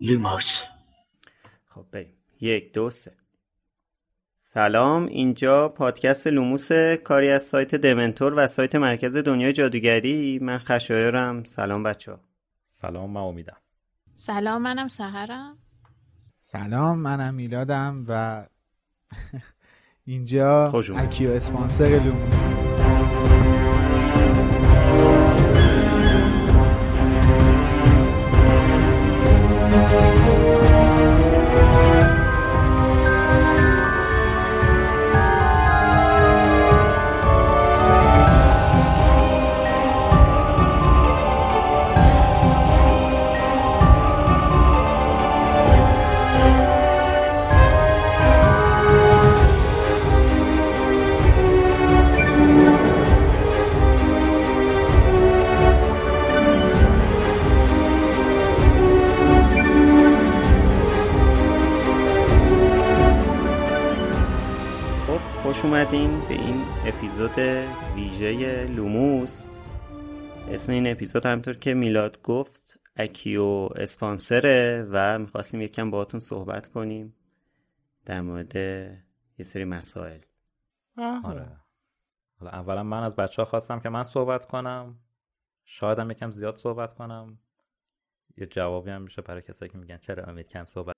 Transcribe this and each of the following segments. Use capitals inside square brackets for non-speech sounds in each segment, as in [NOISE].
لوموس خب بریم. یک دو سه. سلام اینجا پادکست لوموس کاری از سایت دمنتور و سایت مرکز دنیای جادوگری. من خشایارم. سلام بچه ها سلام من امیدم. سلام منم سحرم. سلام منم میلادم و [LAUGHS] اینجا. Accio Sponsor لوموس. خوش اومدین به این اپیزود ویژه لوموس. اسم این اپیزود همطور که میلاد گفت اکیو اسپانسره و می‌خواستیم یکم باهاتون صحبت کنیم در مورد یه سری مسائل. آره. حالا اولا من از بچه ها خواستم که من صحبت کنم. شایدم یکم زیاد صحبت کنم. یه جوابی هم میشه برای کسایی که میگن چرا امید کم صحبت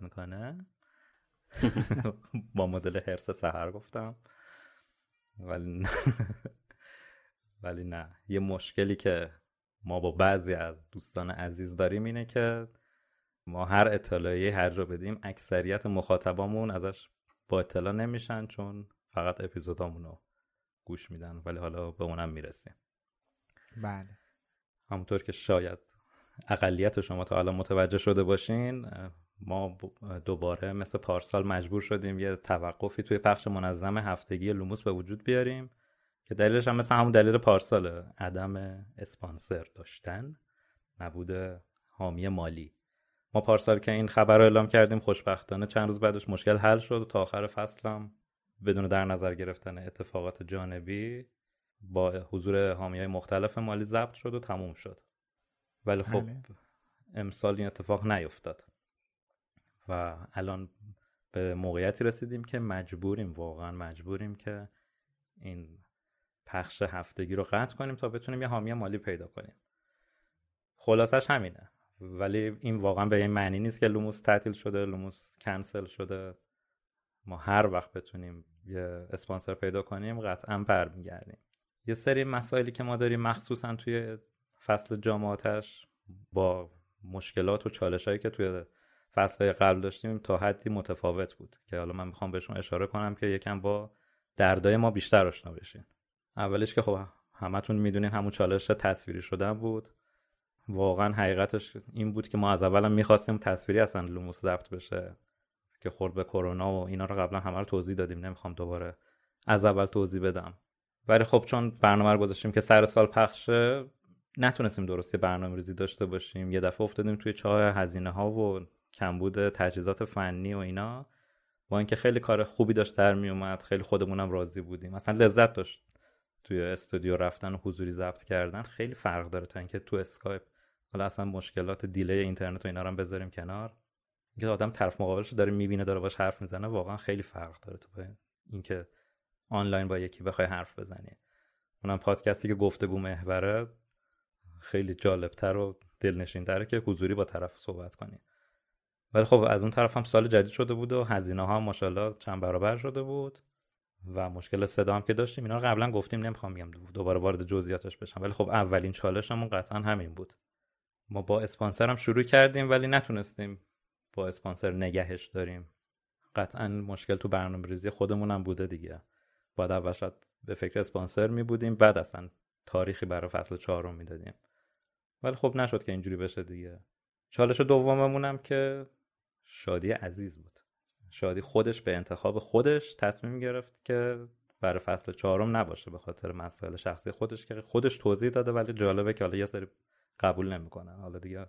می‌کنه؟ با مدل هرس سهر گفتم. ولی نه. ولی نه. یه مشکلی که ما با بعضی از دوستان عزیز داریم اینه که ما هر اطلاعیه هر جا بدیم اکثریت مخاطبامون ازش با اطلاع نمیشن چون فقط اپیزودامون رو گوش میدن ولی حالا به اونم می‌رسیم. بله. همونطور که شاید اقلیت شما تا حالا متوجه شده باشین ما دوباره مثل پارسال مجبور شدیم یه توقفی توی پخش منظم هفتگی لوموس به وجود بیاریم که دلیلش هم مثل همون دلیل پارساله. عدم اسپانسر داشتن نبود حامی مالی. ما پارسال که این خبر رو اعلام کردیم خوشبختانه چند روز بعدش مشکل حل شد. و تا آخر فصلم بدون در نظر گرفتن اتفاقات جانبی با حضور حامی های مختلف مالی ضبط شد و تموم شد. ولی خب بله. امسال این اتفاق نیفتاد. و الان به موقعیتی رسیدیم که مجبوریم واقعا مجبوریم که این پخش هفتگی رو قطع کنیم تا بتونیم یه حامی مالی پیدا کنیم. خلاصش همینه. ولی این واقعا به این معنی نیست که لوموس تعطیل شده لوموس کنسل شده. ما هر وقت بتونیم یه اسپانسر پیدا کنیم قطعا برمیگردیم. یه سری مسائلی که ما داریم مخصوصا توی فصل جامعاتش با مشکلات و چالش هایی که توی فصل قبل داشتیم تا حدی متفاوت بود که حالا من می‌خوام بهشون اشاره کنم که یکم با دردای ما بیشتر آشنا بشین. اولش که خب همتون می‌دونین همون چالش تصویری شدن بود. واقعا حقیقتش این بود که ما از اولم می‌خواستیم تصویری اصلا لوموس ضبط بشه که خورد به کرونا و اینا رو قبلا همه رو توضیح دادیم. نمی‌خوام دوباره از اول توضیح بدم. ولی خب چون برنامه رو گذاشتیم که سر سال پخشه نتونستیم درستی برنامه ریزی داشته باشیم. یه دفعه افتادیم توی چاه هزینه ها و کمبود تجهیزات فنی و اینا. با اینکه خیلی کار خوبی داشت در می اومد خیلی خودمونم راضی بودیم. اصلا لذت داشت توی استودیو رفتن و حضوری ضبط کردن. خیلی فرق داره تا اینکه تو اسکایپ حالا اصلا مشکلات دیلی اینترنت و اینا رو بذاریم کنار. اینکه آدم طرف مقابلش داره می‌بینه داره باش حرف می‌زنه واقعا خیلی فرق داره تو اینکه آنلاین با یکی بخوای حرف بزنی. اونم پادکستی که گفتگو محوره خیلی جالبتر و دلنشینتره که حضوری با طرف صحبت کنی. ولی خب از اون طرف هم سال جدید شده بود و هزینه ها ماشاءالله چند برابر شده بود و مشکل صدا هم که داشتیم. اینا رو قبلا گفتیم نمی‌خوام میگم دوباره وارد جزئیاتش بشم. ولی خب اولین چالشمون قطعا همین بود. ما با اسپانسر هم شروع کردیم ولی نتونستیم با اسپانسر نگهش داریم. قطعا مشکل تو برنامه ریزی خودمون هم بوده دیگه. باید اول شاید به فکر اسپانسر می بودیم بعد اصلا تاریخی برای فصل چهارم می‌دادیم. ولی خب نشد که اینجوری بشه دیگه. چالش دوممون هم که شادی عزیز بود. شادی خودش به انتخاب خودش تصمیم گرفت که برای فصل چهارم نباشه به خاطر مسائل شخصی خودش که خودش توضیح داده ولی جالبه که حالا یه سری قبول نمی‌کنن. حالا دیگه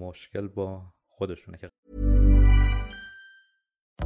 مشکل با خودشونه که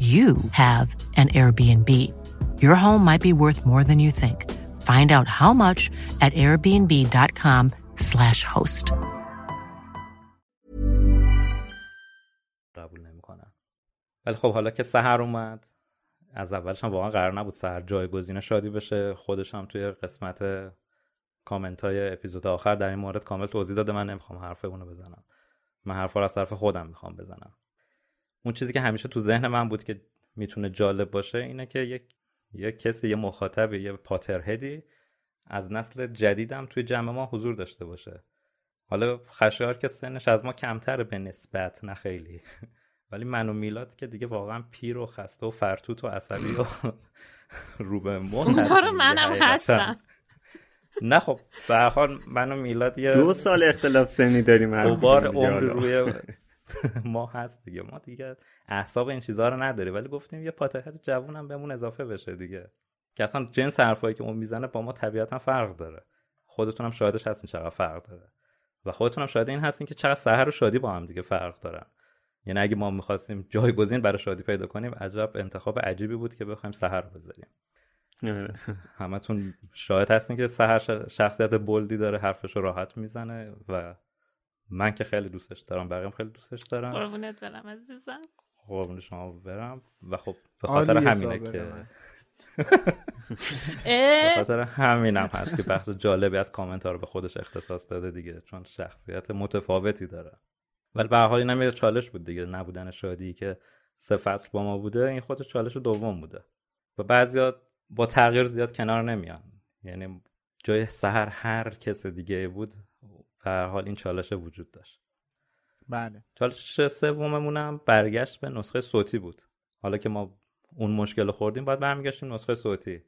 you have an Airbnb. Your home might be worth more than you think. Find out how much at airbnb.com/slash host. قبول نمی‌کنن ولی خب حالا که سهر اومد از اولش هم واقعا قرار نبود سهر جایگزین شادی بشه خودش هم توی قسمت کامنت های اپیزود آخر در این مورد کامل توضیح داده من نمی‌خوام حرف اونو بزنم من حرف از طرف خودم می‌خوام بزنم اون چیزی که همیشه تو ذهن من بود که می‌تونه جالب باشه اینه که یک یک کسی یه مخاطب یه پاترهدی از نسل جدیدم توی جمع ما حضور داشته باشه. حالا خشایار که سنش از ما کمتره به نسبت نه خیلی. [LAUGHS] ولی من و میلاد که دیگه واقعا پیر و خسته و فرتوت و عصبی و [LAUGHS] رو به رو منم هستم. نه خب به حال من و میلاد یه دو سال اختلاف سنی داریم بار عمر روی [LAUGHS] [LAUGHS] ما هست دیگه. ما دیگه اعصاب این چیزها رو نداری ولی گفتیم یه پاترهد جوون هم بهمون اضافه بشه دیگه. که اصلا جنس حرفایی که اون می‌زنه با ما طبیعتا فرق داره. خودتون هم شاهدش هستین چقدر فرق داره. و خودتون هم شاهد این هستین که چقدر سحر و شادی با هم دیگه فرق دارن. یعنی اگه ما می‌خواستیم جایگزین برای شادی پیدا کنیم عجب انتخاب عجیبی بود که بخوایم سحر بذاریم. [LAUGHS] همتون شاهد هستین که سحر شخصیت بلدی داره حرفش رو راحت می‌زنه و من که خیلی دوستش دارم بقیه خیلی دوستش دارم قربونت برم عزیزم. قربون شما برم. و خب به خاطر همینه که. به خاطر همینم هست که بخش جالبی از کامنت ها رو به خودش اختصاص داده دیگه چون شخصیت متفاوتی داره. ولی به حال اینم یه چالش بود دیگه نبودن شادی که سه فصل با ما بوده این خودش چالش دوم بوده. و بعضیا با تغییر زیاد کنار نمیان. یعنی جای سهر هر کس دیگه بود هر حال این چالش وجود داشت. بله. چالش سوممون هم برگشت به نسخه صوتی بود. حالا که ما اون مشکل خوردیم باید برمیگشتیم نسخه صوتی.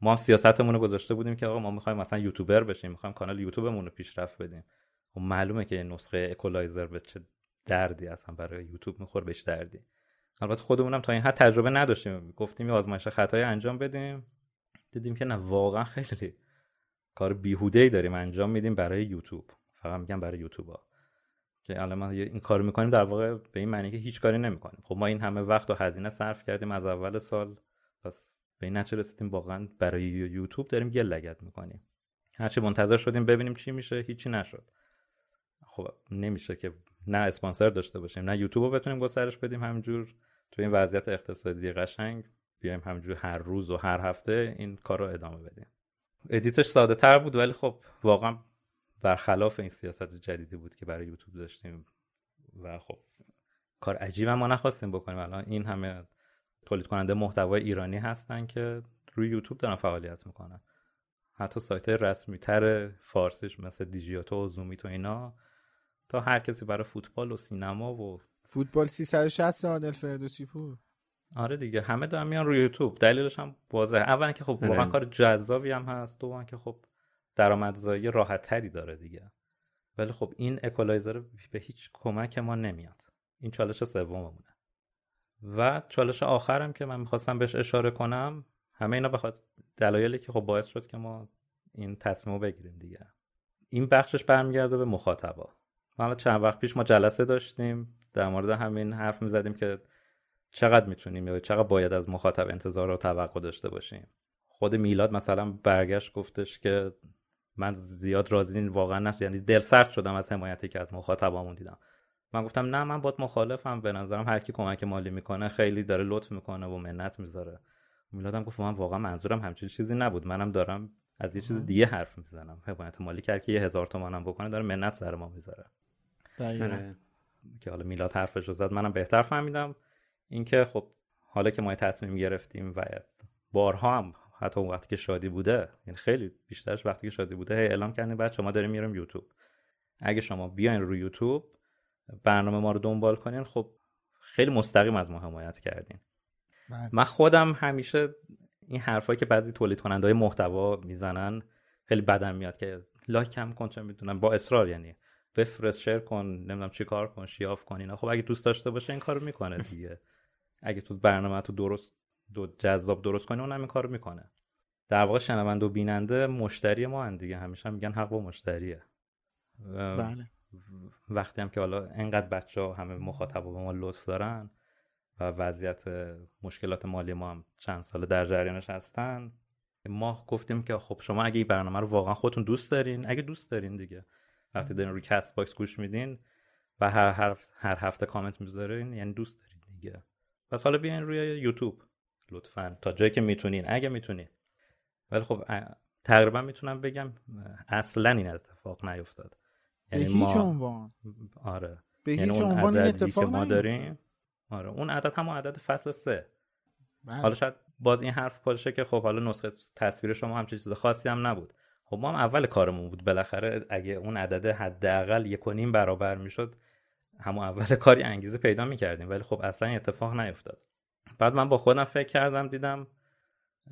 ما سیاستمون رو گذاشته بودیم که آقا ما می‌خوایم مثلا یوتیوبر بشیم می‌خوایم کانال یوتیوبمون رو پیشرفت بدیم. و معلومه که نسخه اکولایزر به چه دردی اصلا برای یوتیوب میخور بهش دردی. البته خودمونم تا این حد تجربه نداشتیم. گفتیم یه آزمایش خطایی انجام بدیم. دیدیم که نه واقعا خیلی کار بیهوده ای داریم انجام میدیم برای یوتیوب. فقط میگم برای یوتیوب ها که الان ما این کارو می‌کنیم در واقع به این معنی که هیچ کاری نمی‌کنیم. خب ما این همه وقت و هزینه صرف کردیم از اول سال پس به این نتیجه رسیدیم واقعا برای یوتیوب داریم گل لگد می‌کنیم. هرچی منتظر شدیم ببینیم چی میشه هیچی نشد. خب نمیشه که نه اسپانسر داشته باشیم نه یوتیوب رو بتونیم گسترش بدیم همجور تو این وضعیت اقتصادی قشنگ بیایم همجور هر روز و هر هفته این کار رو ادامه بدیم. edit ش ساده تر بود ولی خب واقعا برخلاف این سیاست جدیدی بود که برای یوتیوب داشتیم و خب کار عجیب ما نخواستیم بکنیم. الان این همه تولید کننده محتوای ایرانی هستن که روی یوتیوب دارن فعالیت می‌کنن. حتی سایت رسمی تر فارسیش مثل دیجیاتو و زومیت و اینا تا هر کسی برای فوتبال و سینما و فوتبال 360 عادل فردوسی پور. آره دیگه همه دارن میان روی یوتیوب. دلیلش هم واضحه. اولا که خب واقعا آره. کار جذابی هم هست. دوم که خب درآمدزایی راحت تری داره دیگه. ولی خب این اکولایزر به هیچ کمک ما نمیاد. این چالش سوممونه. و چالش آخرم که من می‌خواستم بهش اشاره کنم همه اینا بخواد دلایلی که خب باعث شد که ما این تصمیم رو بگیریم دیگه. این بخشش برمیگرده به مخاطبا. حالا چند وقت پیش ما جلسه داشتیم. در مورد همین حرف می‌زدیم که چقدر می‌تونیم یا چقدر باید از مخاطب انتظار و توقع داشته باشیم. خود میلاد مثلا برگشت گفتش که من زیاد راضی واقعا نه یعنی دل سرد شدم از حمایتی که از مخاطبامون دیدم. من گفتم نه من باید مخالفم. به نظرم هر کی کمک مالی می‌کنه خیلی داره لطف می‌کنه و منت می‌ذاره. میلادم گفت من واقعا منظورم همچین چیزی نبود. منم دارم از یه چیز دیگه حرف می‌زنم. حمایت مالی کرد که یه هزار تومنم بکنه داره منت سر ما می‌ذاره. آره. که حالا میلاد حرفش رو زد منم بهتر فهمیدم. اینکه خب حالا که ما تصمیم گرفتیم و بارها هم حتی اون وقتی که شادی بوده یعنی خیلی بیشترش وقتی که شادی بوده هی اعلام کردیم بچه ما داریم میریم یوتیوب. اگه شما بیاین روی یوتیوب برنامه ما رو دنبال کنین خب خیلی مستقیم از ما حمایت کردین. بله. من خودم همیشه این حرفایی که بعضی تولید کننده های محتوا می‌زنن خیلی بدم میاد که لایک کم کن چه می‌دونم با اصرار یعنی. بفرست شیر کن نمی‌دونم چی کار کن شیاف کن اینا. خب اگه دوست داشته باشه این کارو می‌کنه دیگه. [LAUGHS] اگه تو برنامه تو درست دو جذاب درست کنی اونم این کارو می‌کنه. در واقع شنونده و بیننده مشتری ما هن دیگه. همیشه هم میگن حق با مشتریه. بله. وقتی هم که حالا انقدر بچه ها همه مخاطب به ما لطف دارن و وضعیت مشکلات مالی ما هم چند سال در جریانش هستن ما گفتیم که خب شما اگه این برنامه رو واقعا خودتون دوست دارین اگه دوست دارین دیگه. وقتی دارین روی کست باکس گوش میدین و هر هر, هر هفته کامنت می‌ذارین یعنی دوست دارین دیگه. پس حالا بیاین روی یوتیوب. لطفا. تا جایی که می‌تونین. اگه می‌تونین. ولی خب تقریبا می‌تونم بگم اصلا این اتفاق نیفتاد. به هیچ عنوان. آره. به یعنی هیچ عنوان این اتفاق که ما. داریم. آره. اون عدد همون عدد فصل سه. بله. حالا شاید باز این حرف باشه که خب حالا نسخه تصویر شما همچین چیز خاصی هم نبود. خب ما هم اول کارمون بود. بالاخره اگه اون عدد حداقل یک و نیم برابر می‌شد همون اول [LAUGHS] کاری انگیزه پیدا می‌کردیم. ولی خب اصلا اتفاق نیفتاد. بعد من با خودم فکر کردم دیدم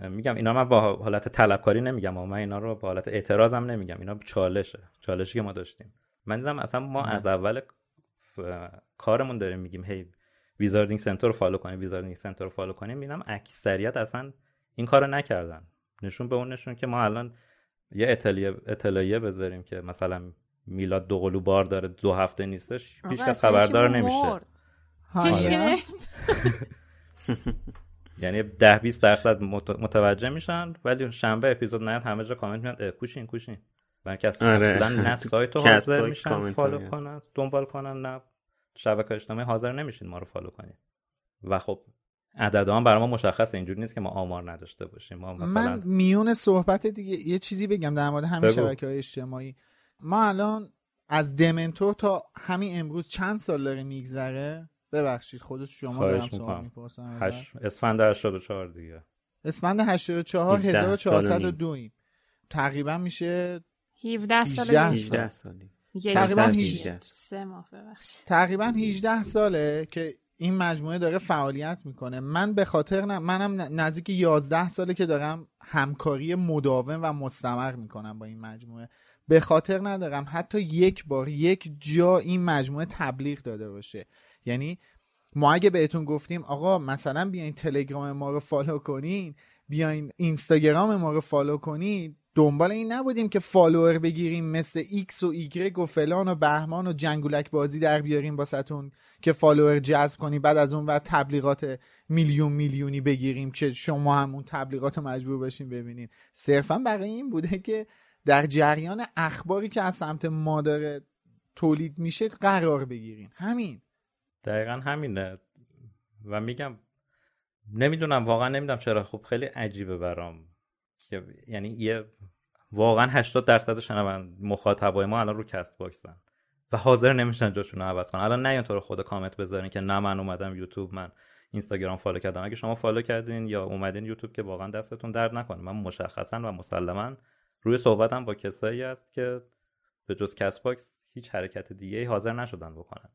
میگم اینا من با حالت طلبکاری نمیگم اما من اینا رو با حالت اعتراضم نمیگم. اینا چالشه چالشی که ما داشتیم. من دیدم اصلا ما نه. از اول ف- کارمون داریم میگیم هی Wizarding Center رو follow کنیم Wizarding Center رو follow کنیم. می‌بینم اکثریت اصلا این کارو نکردن. نشون به اون نشون که ما الان یه اطلاعیه اطلاعیه بذاریم که مثلا میلاد دو قلو بار داره دو هفته نیستش هیچ کس خبردار نمیشه. [LAUGHS] [LAUGHS] یعنی ده 20 درصد مت- متوجه میشن ولی شنبه اپیزود نیاد همه جا کامنت میاد اه، کوشین کوشین. و کسی آره. اصلا نه سایت رو حاضر میشن follow. کنن دنبال کنن نه. شبکه اجتماعی حاضر نمیشین ما رو follow کنین. و خب عددها هم برای ما مشخصه. اینجوری نیست که ما آمار نداشته باشیم. ما مثلا من میون صحبت دیگه یه چیزی بگم در مورد همین. شبکه های اجتماعی. ما الان از دمنتور تا همین امروز چند سال داره میگذره؟ ببخشید خودت شما دارم سوال می‌پرسم هش... اسفند 84 دیگه. اسفند 84 17 سال و 1402 ایم. تقریبا میشه 17 سال 18 دیگه. سال. 18 سالی یک تقریبا سال. 18. سه ماه ببخشید. تقریبا 18 ساله که این مجموعه داره فعالیت می‌کنه. من به خاطر نه منم نزدیک 11 ساله که دارم همکاری مداوم و مستمر می‌کنم با این مجموعه. به خاطر ندارم حتی یک بار یک جا این مجموعه تبلیغ داده باشه. یعنی ما اگه بهتون گفتیم آقا مثلا بیاین تلگرام ما رو follow کنین بیاین اینستاگرام ما رو follow کنین دنبال این نبودیم که follower بگیریم مثل ایکس و ایگرگ و فلان و بهمان و جنگولک بازی در بیاریم واستون که follower جذب کنی بعد از اون و تبلیغات میلیون میلیونی بگیریم که شما هم اون تبلیغات مجبور باشین ببینین. صرفا برای این بوده که در جریان اخباری که از سمت ما داره تولید میشه قرار بگیرین. همین. دقیقا همینه. و میگم نمی‌دونم واقعا نمی‌دونم چرا. خب خیلی عجیبه برام. که یعنی یه واقعا 80 درصد شنوند مخاطبای ما الان رو کست باکسن. و حاضر نمیشن جاشون رو عوض کنن. الان نیاین تو خود کامنت بذارین که نه من اومدم یوتیوب من اینستاگرام follow کردم. اگه شما follow کردین یا اومدین یوتیوب که واقعا دستتون درد نکنه. من مشخصا و مسلما روی صحبتم با کسایی است که به جز Castbox هیچ حرکت دیگه حاضر نشدن بکنن.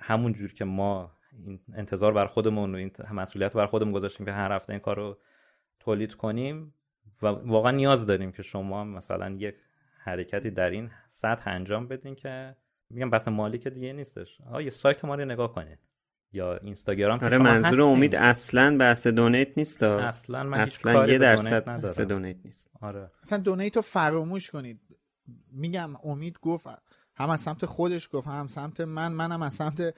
همون جور که ما این انتظار بر خودمون و این مسئولیت بر خودمون گذاشتیم که هر هفته این کار رو تولید کنیم و واقعا نیاز داریم که شما مثلا یک حرکتی در این سطح انجام بدین که میگم بس مالی که دیگه نیستش. آقا یه سایت ما رو نگاه کنید یا اینستاگرام آره منظور امید اصلا بحث دونیت نیست. اصلا من اصلا یه درصد بحث دونیت نیست. آره. اصلا دونیت رو فراموش کنید. میگم امید گفت هم از سمت خودش گفت هم سمت من منم از سمت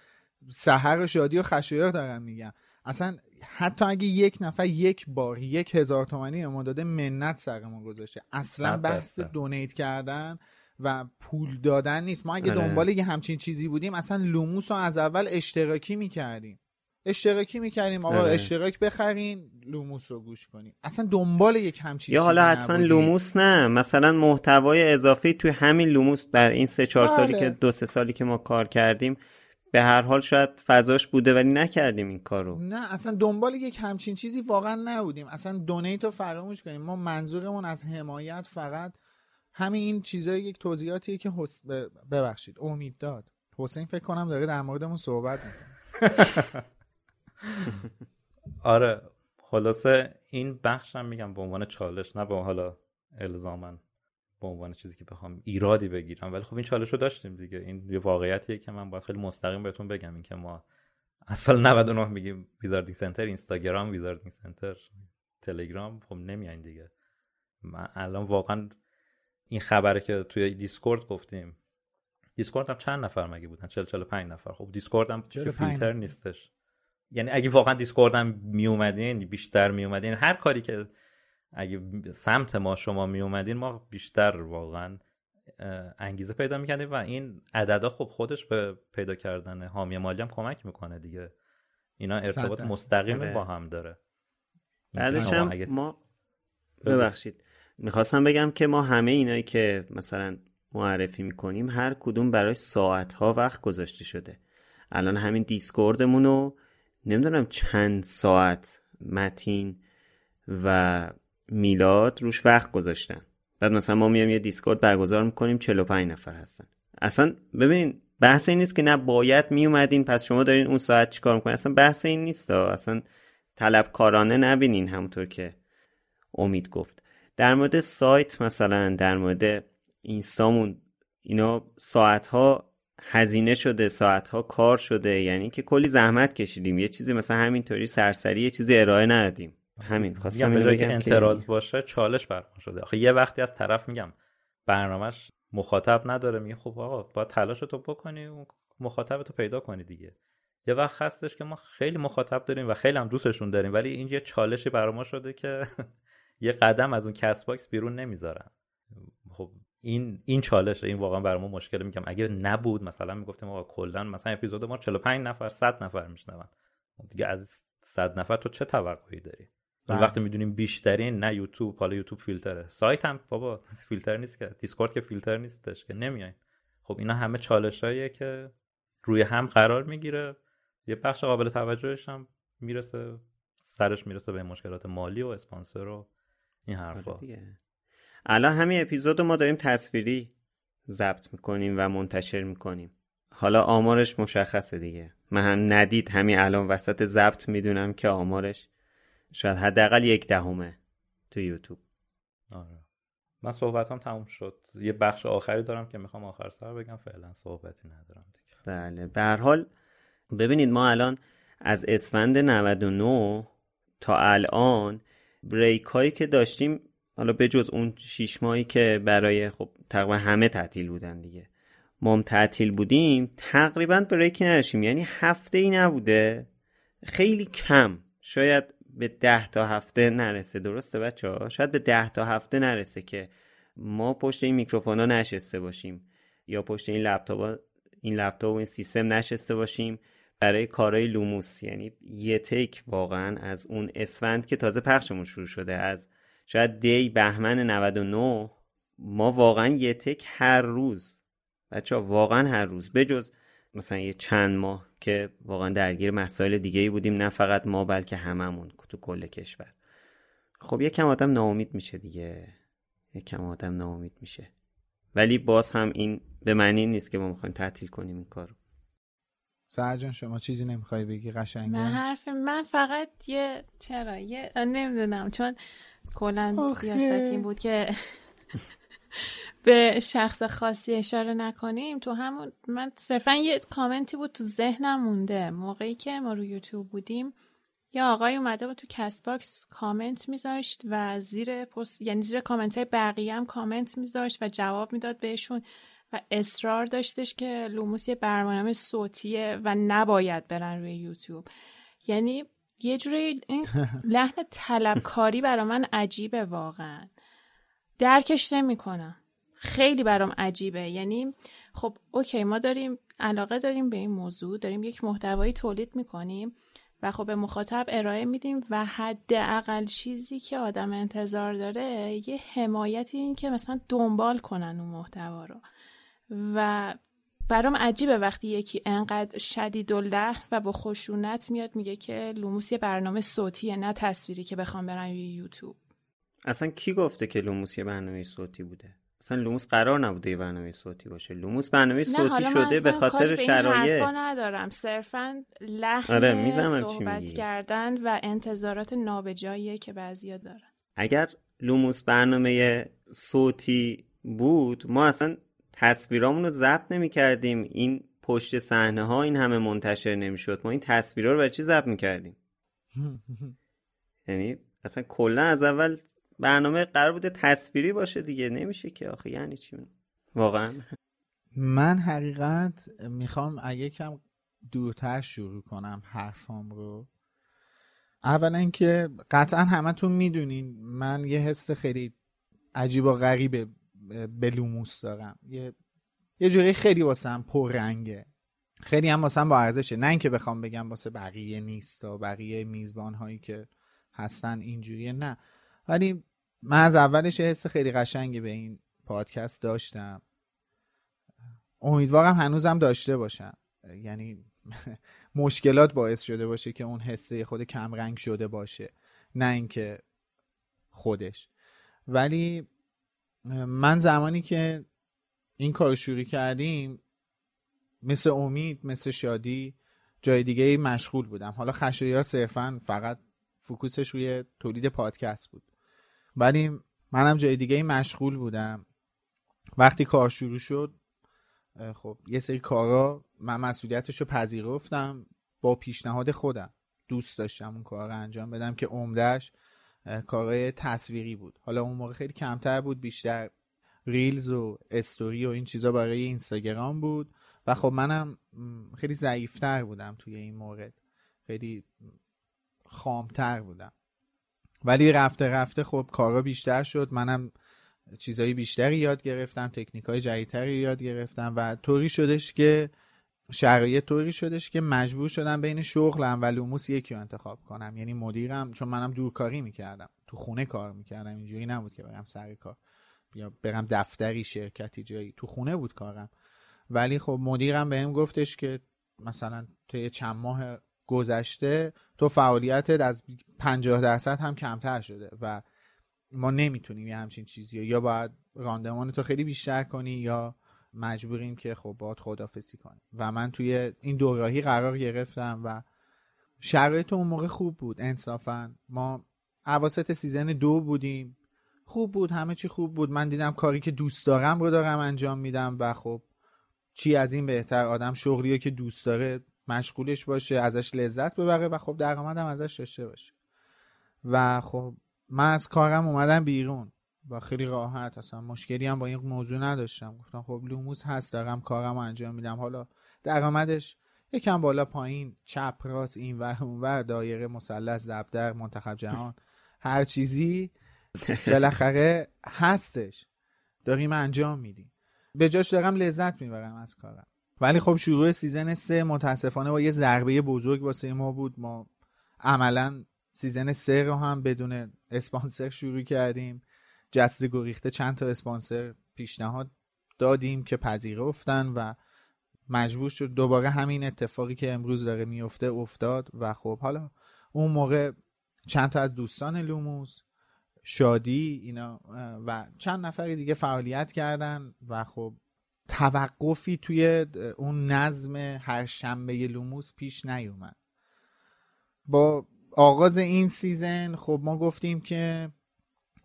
سحر و شادی و خشایار دارم میگم. اصلا حتی اگه یک نفر یک بار یک هزار تومنی ما داده منت سرمون گذاشته. اصلا بحث دونیت کردن و پول دادن نیست. ما اگه دنبال یه همچین چیزی بودیم اصلا لوموس رو از اول اشتراکی می‌کردیم. اشتراکی می‌کردیم آقا اشتراک بخرین لوموس رو گوش کنیم اصلا دنبال یک همچین یا حالا حتما لوموس نه. مثلا محتوای اضافی توی همین لوموس در این سه چهار سالی که دو سه سالی که ما کار کردیم به هر حال شاید فضاش بوده ولی نکردیم این کارو. نه اصلا دنبال یک همچین چیزی واقعا نبودیم. اصلا donate رو فراموش کنیم. ما منظورمون از حمایت فقط همین این چیزایی یک توضیحاتیه که حس... ببخشید امید داد. حسین فکر کنم داره در موردمون صحبت می‌کنه. [LAUGHS] آره خلاصه این بخشم میگم به عنوان چالش نه به حالا الزامن به عنوان چیزی که بخوام ایرادی بگیرم. ولی خب این چالش رو داشتیم دیگه. این یه واقعیتیه که من باید خیلی مستقیم بهتون بگم. این که ما اصلا 99 میگیم ویزاردینگ سنتر اینستاگرام ویزاردینگ سنتر تلگرام خب نمیاین دیگه. من الان واقعا این خبره که توی دیسکورد گفتیم. دیسکورد هم چند نفر مگه بودن؟ 40 45 نفر. خب دیسکورد هم فیلتر نیستش. یعنی اگه واقعا دیسکورد هم می اومدین بیشتر می اومدین هر کاری که اگه سمت ما شما می اومدین ما بیشتر واقعا انگیزه پیدا می‌کردیم و این عددا خب خودش به پیدا کردن حامی مالی هم کمک می‌کنه دیگه. اینا ارتباط مستقیم با آره. هم داره. بعدش هم ما ببخشید. می‌خواستم بگم که ما همه اینایی که مثلا معرفی می‌کنیم هر کدوم برای ساعت ها وقت گذاشته شده. الان همین دیسکوردمون رو نمی‌دونم چند ساعت متین و میلاد روش وقت گذاشتن. بعد مثلا ما میام یه دیسکورد برگزار می‌کنیم 45 نفر هستن. اصلا ببین بحث این نیست که نه باید میومدین پس شما دارین اون ساعت چیکار می‌کنین؟ اصلا بحث این نیست اصلا طلبکارانه نبینین همونطور که امید گفت. در مورد سایت مثلا در مورد اینستامون اینا ساعت ها هزینه شده ساعت ها کار شده یعنی که کلی زحمت کشیدیم. یه چیزی مثلا همینطوری سرسری یه چیزی ارائه ندادیم. همین خواستم به جای که انتراز باشه چالش برام شده. آخه یه وقتی از طرف میگم برنامه‌ش مخاطب نداره میگه خب آقا باید تلاش تو بکنی مخاطب تو پیدا کنی دیگه. یه وقت هستش که ما خیلی مخاطب داریم و خیلی هم دوستشون داریم ولی این یه چالشی برای ما شده که [LAUGHS] یه قدم از اون Castbox بیرون نمی‌ذارن. خب این این چالشه این واقعا برای ما مشکل میگم اگه نبود مثلا می‌گفتیم آقا کلا مثلا اپیزود ما 45 نفر 100 نفر میشنون. دیگه از 100 نفر تو چه توقعی داری؟ بله. وقتی می‌دونیم بیشترین نه یوتیوب حالا یوتیوب فیلتره. سایت هم بابا [LAUGHS] فیلتر نیست که. دیسکورد که فیلتر نیستش که. نمیاین خب اینا همه چالشاییه که روی هم قرار می‌گیره. یه بخش قابل توجهش هم می‌رسه سرش می‌رسه به مشکلات مالی و اسپانسر و این حرفا. الان همین اپیزود ما داریم تصویری ضبط می‌کنیم و منتشر می‌کنیم. حالا آمارش مشخصه دیگه. من هم ندید همین الان وسط ضبط می‌دونم که آمارش شاید حداقل یک دهمه تو یوتیوب. آره. من صحبتام تموم شد. یه بخش آخری دارم که می‌خوام آخر سر بگم. فعلا صحبتی ندارم دیگه. بله. به هر حال ببینید ما الان از اسفند 99 تا الان بریک هایی که داشتیم حالا به جز اون شیش ماهی که برای خب تقریبا همه تعطیل بودن دیگه. ما هم تعطیل بودیم تقریبا بریکی نداشتیم. یعنی هفته ای نبوده خیلی کم. شاید به ده تا هفته نرسه. درسته بچه ها؟ شاید به ده تا هفته نرسه که ما پشت این میکروفون ها نشسته باشیم. یا پشت این لپتاپ این لپتاپ و این سیستم نشسته باشیم برای کارهای لوموس. یعنی یه تک واقعا از اون اسفند که تازه پخشمون شروع شده از شاید دی بهمن 99 ما واقعا یه تک هر روز بچه ها واقعا هر روز بجز مثلا یه چند ماه که واقعا درگیر مسائل دیگه ای بودیم نه فقط ما بلکه هممون تو کل کشور. خب یکم آدم ناامید میشه دیگه. یکم آدم ناامید میشه. ولی باز هم این به معنی نیست که ما می‌خوایم تعطیل کنیم این کارو. سرجان شما چیزی نمی‌خوای بگی؟ قشنگه؟ من حرف من فقط یه چرا؟ یه نمی‌دونم چون کلا سیاست این بود که [LAUGHS] به شخص خاصی اشاره نکنیم. تو همون من صرفا یه کامنتی بود تو ذهنم مونده. موقعی که ما رو یوتیوب بودیم یه آقایی اومده بود تو Castbox کامنت میذاشت و زیر پست یعنی زیر کامنت های بقیه هم کامنت میذاشت و جواب می‌داد بهشون و اصرار داشتش که لوموس یه برنامه صوتیه و نباید برن روی یوتیوب. یعنی یه جوری این [LAUGHS] لحن طلبکاری برا من عجیبه واقعا. درکش نمی‌کنم. خیلی برام عجیبه. یعنی خب OK ما داریم علاقه داریم به این موضوع داریم یک محتوایی تولید می‌کنیم و خب به مخاطب ارائه میدیم و حداقل چیزی که آدم انتظار داره یه حمایتی این که مثلا دنبال کنن اون محتوا رو. و برام عجیبه وقتی یکی انقدر شدید و و با خشونت میاد میگه که لوموس یه برنامه صوتیه نه تصویری که بخوام برن روی یوتیوب. اصلا کی گفته که لوموس یه برنامه صوتی بوده؟ اصلا لوموس قرار نبوده یه برنامه صوتی باشه. لوموس برنامه صوتی شده به خاطر شرایط. ندارم. صرفا لحن آره صحبت کردن و انتظارات نابجاییه که بعضیا دارن. اگر لوموس برنامه صوتی بود ما اصلا تصویرامون رو ضبط نمی کردیم این پشت صحنه ها این همه منتشر نمی‌شد. ما این تصویرها رو برای چی ضبط می کردیم [LAUGHS] یعنی اصلا کلا از اول برنامه قرار بوده تصویری باشه دیگه. نمیشه که. آخه یعنی چی؟ واقعا. من حقیقت می‌خوام یکم دورتر شروع کنم حرفام رو. اولا اینکه قطعا همتون می‌دونین من یه حس خیلی عجیب و غریبه به لوموس دارم. یه یه جوری خیلی واسم پررنگه. خیلی هم واسم با ارزشه. نه اینکه بخوام بگم واسه بقیه نیست و بقیه میزبان هایی که هستن اینجوریه نه. ولی من از اولش حس خیلی قشنگی به این پادکست داشتم. امیدوارم هنوزم داشته باشم. یعنی [LAUGHS] مشکلات باعث شده باشه که اون حسه خود کمرنگ شده باشه نه اینکه خودش. ولی من زمانی که این کار شروع کردیم مثل امید مثل شادی جای دیگه مشغول بودم. حالا ها صرفا فقط فکوسش روی تولید پادکست بود. ولی منم جای دیگه مشغول بودم. وقتی کار شروع شد خب یه سری کارا من مسئولیتش رو پذیرفتم با پیشنهاد خودم دوست داشتم اون کار رو انجام بدم که عمدهش کارهای تصویری بود. حالا اون موقع خیلی کمتر بود بیشتر ریلز و استوری و این چیزا برای اینستاگرام بود. و خب منم خیلی ضعیفتر بودم توی این مورد. خیلی خامتر بودم. ولی رفته رفته خب کارا بیشتر شد. منم چیزایی بیشتری یاد گرفتم تکنیک های جدیدتری یاد گرفتم. و طوری شدش که شرایط طوری شدش که مجبور شدم بین شغلم و لوموس یکی رو انتخاب کنم. یعنی مدیرم چون منم دورکاری می‌کردم. تو خونه کار می‌کردم. اینجوری نبود که برم سر کار. یا برم دفتری شرکتی جایی. تو خونه بود کارم. ولی خب مدیرم بهم گفتش که مثلا طی چند ماه گذشته تو فعالیتت از 50 درصد هم کمتر شده و ما نمی‌تونیم یه همچین چیزی یا باید راندمان تو خیلی بیشتر کنی یا مجبوریم که خب باید خدافسی کنیم. و من توی این دوراهی قرار گرفتم و شرایط اون موقع خوب بود انصافا. ما عواسط سیزن دو بودیم. خوب بود همه چی خوب بود. من دیدم کاری که دوست دارم رو دارم انجام میدم و خب چی از این بهتر؟ آدم شغلیه که دوست داره مشغولش باشه ازش لذت ببره و خب درآمدم ازش داشته باشه. و خب من از کارم اومدم بیرون. و خیلی راحت اصلا. مشکلی هم با این موضوع نداشتم. گفتم خب لوموس هست دارم کارم انجام میدم. حالا درآمدش یکم بالا پایین. چپ راست این و اون ور دایره مثلث زبدر منتخب جهان هر چیزی بالاخره هستش. داریم انجام میدیم. به جاش دارم لذت می‌برم از کارم. ولی خب شروع season سه متاسفانه با یه ضربه بزرگ واسه ما بود. ما عملا season سه رو هم بدون اسپانسر شروع کردیم. جسته گریخته چند تا اسپانسر پیشنهاد دادیم که پذیرفتن و مجبور شد دوباره همین اتفاقی که امروز داره میفته افتاد و خب حالا اون موقع چند تا از دوستان لوموس شادی اینا و چند نفر دیگه فعالیت کردن و خب توقفی توی اون نظم هر شنبه لوموس پیش نیومد. با آغاز این season خب ما گفتیم که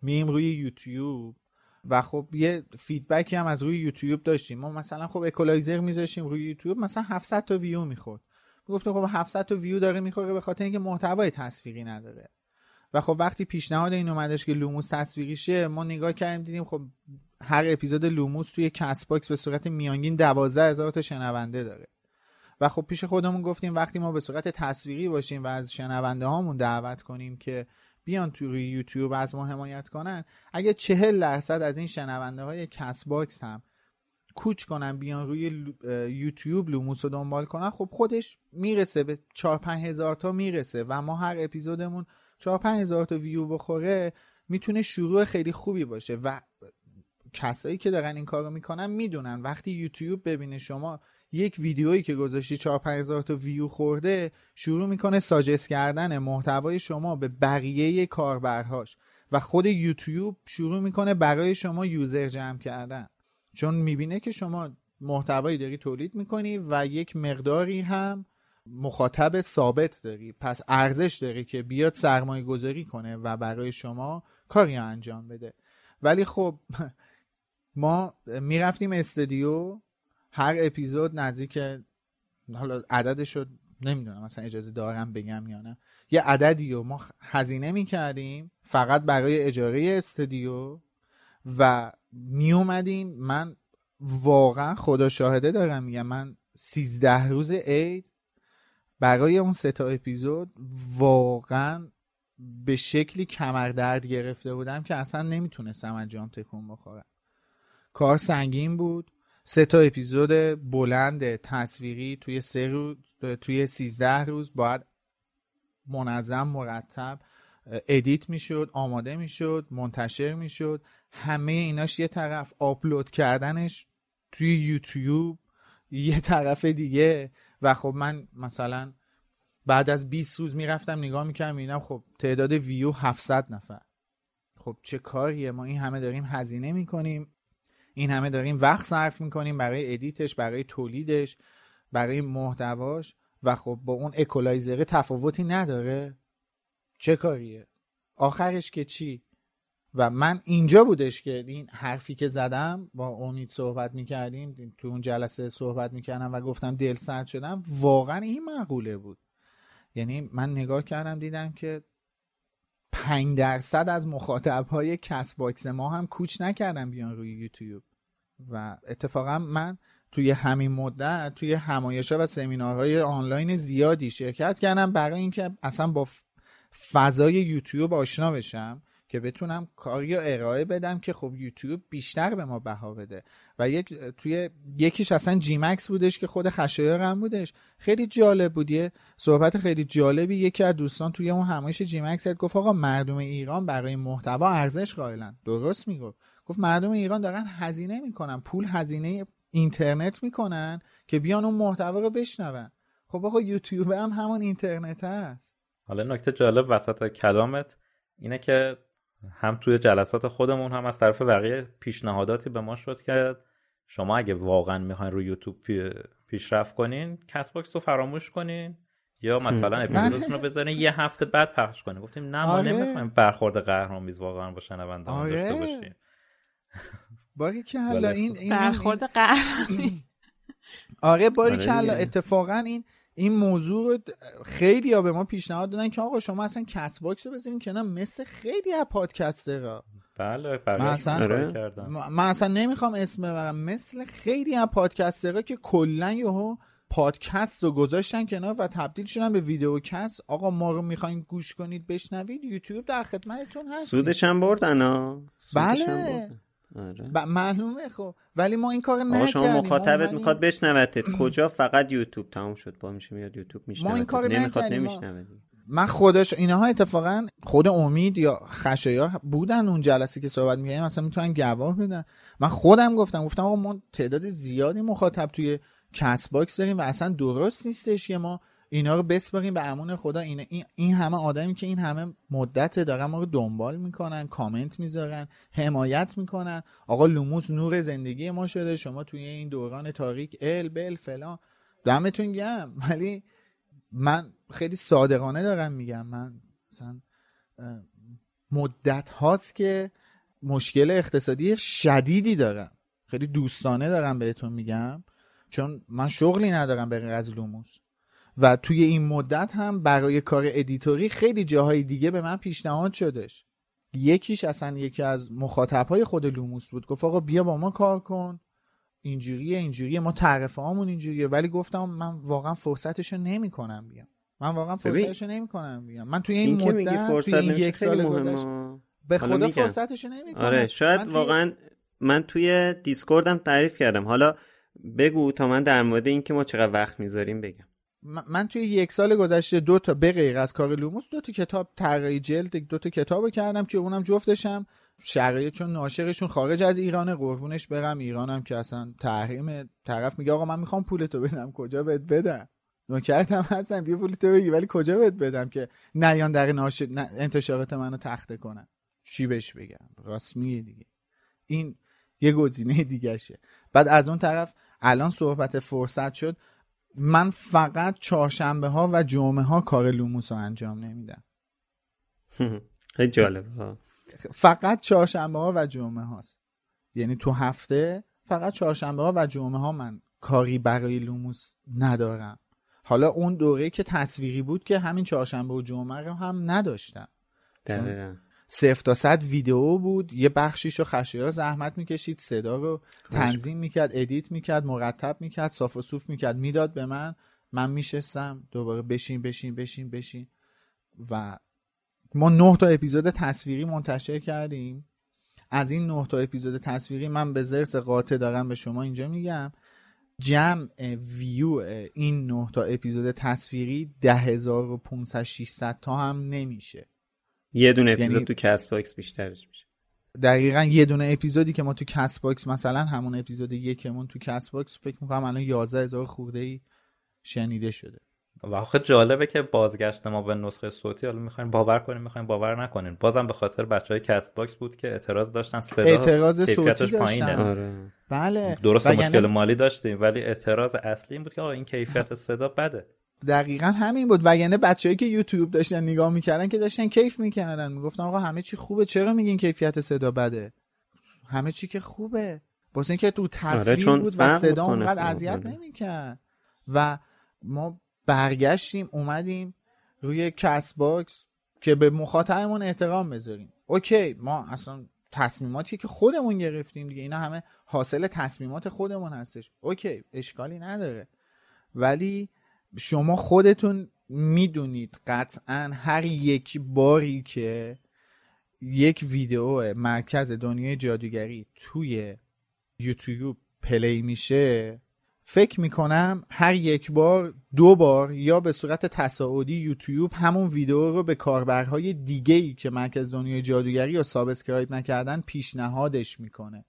میایم روی یوتیوب. و خب یه feedback ی هم از روی یوتیوب داشتیم. ما مثلا خب اکولایزر میذاشتیم روی یوتیوب مثلا 700 تا ویو می‌خورد. گفتیم خب 700 تا ویو داره می‌خوره به خاطر اینکه محتوای تصویری نداره. و خب وقتی پیشنهاد این اومدش که لوموس تصویری شه ما نگاه کردیم دیدیم خب هر اپیزود لوموس توی Castbox به صورت میانگین 12 هزار تا شنونده داره. و خب پیش خودمون گفتیم وقتی ما به صورت تصویری باشیم و از شنونده هامون دعوت کنیم که بیان توی یوتیوب از ما حمایت کنن اگه چهل درصد از این شنونده های Castbox هم کوچ کنن بیان روی یوتیوب لوموس رو دنبال کنن خب خودش می‌رسه به 4 5 هزار تا می‌رسه و ما هر اپیزودمون 4 5 هزار تا ویو بخوره می‌تونه شروع خیلی خوبی باشه و کسایی که دارن این کارو می‌کنن می‌دونن. وقتی یوتیوب ببینه شما یک ویدیویی که گذاشتی 4 هزار تا ویو خورده شروع می‌کنه ساجست کردن محتوای شما به بقیه کاربرهاش و خود یوتیوب شروع می‌کنه برای شما یوزر جمع کردن. چون می‌بینه که شما محتوایی داری تولید می‌کنی و یک مقداری هم مخاطب ثابت داری. پس ارزش داری که بیاد سرمایه گذاری کنه و برای شما کاری انجام بده. ولی خب ما می‌رفتیم استودیو هر اپیزود نزدیک حالا عددش رو نمی‌دونم مثلا اجازه دارم بگم یا نه. یه عددی رو ما هزینه می‌کردیم فقط برای اجاره استودیو و میومدیم من واقعا خدا شاهده دارم میگم من سیزده روز عید برای اون سه تا اپیزود واقعا به شکلی کمردرد گرفته بودم که اصلا نمی‌تونستم انجام تکون بخورم. کار سنگین بود. سه تا اپیزود بلند تصویری توی سه روز توی 13 روز باید منظم مرتب ادیت می‌شد آماده می‌شد منتشر می‌شد. همه ایناش یه طرف آپلود کردنش توی یوتیوب یه طرف دیگه. و خب من مثلا بعد از 20 روز می‌رفتم نگاه می‌کردم می‌بینم خب تعداد ویو 700 نفر. خب چه کاریه؟ ما این همه داریم هزینه می‌کنیم. این همه داریم وقت صرف می‌کنیم برای edit ش برای تولیدش برای محتواش و خب با اون اکولایزره تفاوتی نداره. چه کاریه؟ آخرش که چی؟ و من اینجا بودش که این حرفی که زدم با امید صحبت می‌کردیم تو اون جلسه صحبت می‌کردم و گفتم دل سرد شدم واقعا این مقوله بود. یعنی من نگاه کردم دیدم که پنج درصد از مخاطب های Castbox ما هم کوچ نکردن بیان روی یوتیوب. و اتفاقا من توی همین مدت توی همایش و سمینارهای آنلاین زیادی شرکت کردم برای اینکه اصلا با فضای یوتیوب آشنا بشم که بتونم کاری رو ارائه بدم که خب یوتیوب بیشتر به ما بها بده. و یک توی یکیش اصلا جی مکس بودش که خود خشایارم بودش. خیلی جالب بود. یه صحبت خیلی جالبی یکی از دوستان توی اون همایش جی مکس گفت آقا مردم ایران برای محتوا ارزش قائلن. درست می‌گفت. گفت مردم ایران دارن هزینه می‌کنن پول هزینه اینترنت می‌کنن که بیان اون محتوا رو بشنون. خب آقا یوتیوب هم همون اینترنت هست. حالا نکته جالب وسط کلامت اینه که هم توی جلسات خودمون هم از طرف بقیه پیشنهاداتی به ما شد که شما اگه واقعا می‌خواین روی یوتیوب پیشرفت کنین Castbox رو فراموش کنین یا مثلا اپیزودتون رو بذارین یه هفته بعد پخش کنین. گفتیم نه ما آره. نمی‌خوایم برخورد قهرآمیز واقعا با شنونده آره. داشته باشیم. باری که حالا این, این برخورد آره [CLEARS THROAT] باری که حالا اتفاقا این این موضوع رو خیلی ها به ما پیشنهاد دادن که آقا شما اصلا Castbox رو بزنین که مثل خیلی از پادکسترها. بله من اصلا, من اصلا نمی‌خوام اسم ببرم. مثل خیلی از پادکسترها که کلا یهو پادکست رو گذاشتن کنار و تبدیل شدن به ویدیوکست آقا ما رو می‌خواین گوش کنید بشنوید. یوتیوب در خدمتتون هست سودش هم بردن ها. بله. آره. معلومه خب. ولی ما این کار نکردیم. شما مخاطبت می‌خواد بشنوتت. کجا؟ فقط یوتیوب. تموم شد. با میشه میاد یوتیوب میشنوت ما این کار نمی‌خواد نمیشنوت من خودش اینها اتفاقا خود امید یا خشایار بودن اون جلسه که صحبت میگه مثلا می‌تونن گواه بدن. من خودم گفتم. گفتم آقا ما تعداد زیادی مخاطب توی کس باکس داریم و اصلا درست نیستش که ما اینا رو بسپاریم به امون خدا. این, این همه آدمی که این همه مدت دارن ما رو دنبال می‌کنن کامنت می‌ذارن حمایت می‌کنن. آقا لوموس نور زندگی ما شده. شما توی این دوران تاریک ال بل فلان. دمتون گرم ولی من خیلی صادقانه دارم میگم. من مثلا مدت هاست که مشکل اقتصادی شدیدی دارم. خیلی دوستانه دارم بهتون میگم. چون من شغلی ندارم به غیر از لوموس. و توی این مدت هم برای کار editor ی خیلی جاهای دیگه به من پیشنهاد شدش. یکیش اصلا یکی از مخاطبهای خود لوموس بود. گفت آقا بیا با ما کار کن. اینجوریه اینجوریه. ما تعرفه هامون اینجوریه. ولی گفتم من واقعا فرصتشو نمی‌کنم بیام. من واقعا فرصتشو نمی‌کنم بیام. من توی این, این مدت توی این یک سال گذشته به خدا فرصتشو نمی‌کنم. آره شاید من واقعا من توی دیسکوردم تعریف کردم. حالا بگو تا من در مورد اینکه ما چقدر وقت می‌ذاریم بگم. من توی یک سال گذشته دو تا به غیر از کار لوموس دو تا کتاب طراحی جلد دو تا کتاب کردم که اونم جفتشم. شرایط چون ناشرشون خارج از ایرانه قربونش برم. ایرانم که اصلا تحریم طرف میگه آقا من می‌خوام پولتو بدم کجا بهت بدم؟ نوکرتم هستم بیا پولتو بگی ولی کجا بهت بدم که نیان در ناشر انتشارات منو تخته کنن؟ چی بهش بگم؟ راست دیگه. این یه گزینه دیگه شه بعد از اون طرف الان صحبت فرصت شد. من فقط چهارشنبه ها و جمعه ها کار لوموس رو انجام نمیدم. [LAUGHS] خیلی جالب. فقط چهارشنبه ها و جمعه هاست یعنی تو هفته فقط چهارشنبه ها و جمعه ها من کاری برای لوموس ندارم. حالا اون دوره که تصویری بود که همین چهارشنبه و جمعه رو هم نداشتم. صفر تا صد ویدیو بود. یه بخشیشو خشایار زحمت می‌کشید صدا رو تنظیم می‌کرد edit می‌کرد مرتب می‌کرد صاف و صوف می‌کرد. می‌داد به من من میشستم دوباره بشین بشین بشین بشین. و ما نه تا اپیزود تصویری منتشر کردیم. از این نه تا اپیزود تصویری من به ضرس قاطع دارم به شما اینجا میگم. جمع ویو این نه تا اپیزود تصویری ده هزار و 600 تا هم نمیشه. یه دونه اپیزود یعنی... تو Castbox بیشترش میشه. دقیقا یه دونه اپیزودی که ما تو Castbox مثلا همون اپیزود یکمون تو Castbox فکر می‌کنم الان 11 هزار خورده ای شنیده شده. و آخه جالبه که بازگشت ما به نسخه صوتی حالا می‌خوایم باور کنیم می‌خوایم باور نکنیم. بازم به خاطر بچه های Castbox بود که اعتراض داشتن صدا اعتراض صوتی داشتن. آره. بله. درست مشکل مالی داشتیم ولی اعتراض اصلی این بود که آقا این کیفیت صدا بده. دقیقا همین بود. و یعنی بچه‌ای که یوتیوب داشتن نگاه می‌کردن که داشتن کیف می‌کردن. می‌گفتن آقا همه چی خوبه چرا میگین کیفیت صدا بده؟ همه چی که خوبه. واسه اینکه تو تصویر آره بود و صدا اونقدر اذیت نمی‌کرد. و ما برگشتیم اومدیم روی Castbox که به مخاطبمون احترام بذاریم. okay ما اصلا تصمیماتی که خودمون گرفتیم دیگه اینا همه حاصل تصمیمات خودمون هستش. okay اشکالی نداره. ولی شما خودتون می‌دونید قطعا هر یک باری که یک ویدیو مرکز دنیای جادوگری توی یوتیوب play میشه فکر می‌کنم هر یک بار دو بار یا به صورت تصاعدی یوتیوب همون ویدیو رو به کاربرهای دیگه ای که مرکز دنیای جادوگری یا subscribe نکردن پیشنهادش می‌کنه.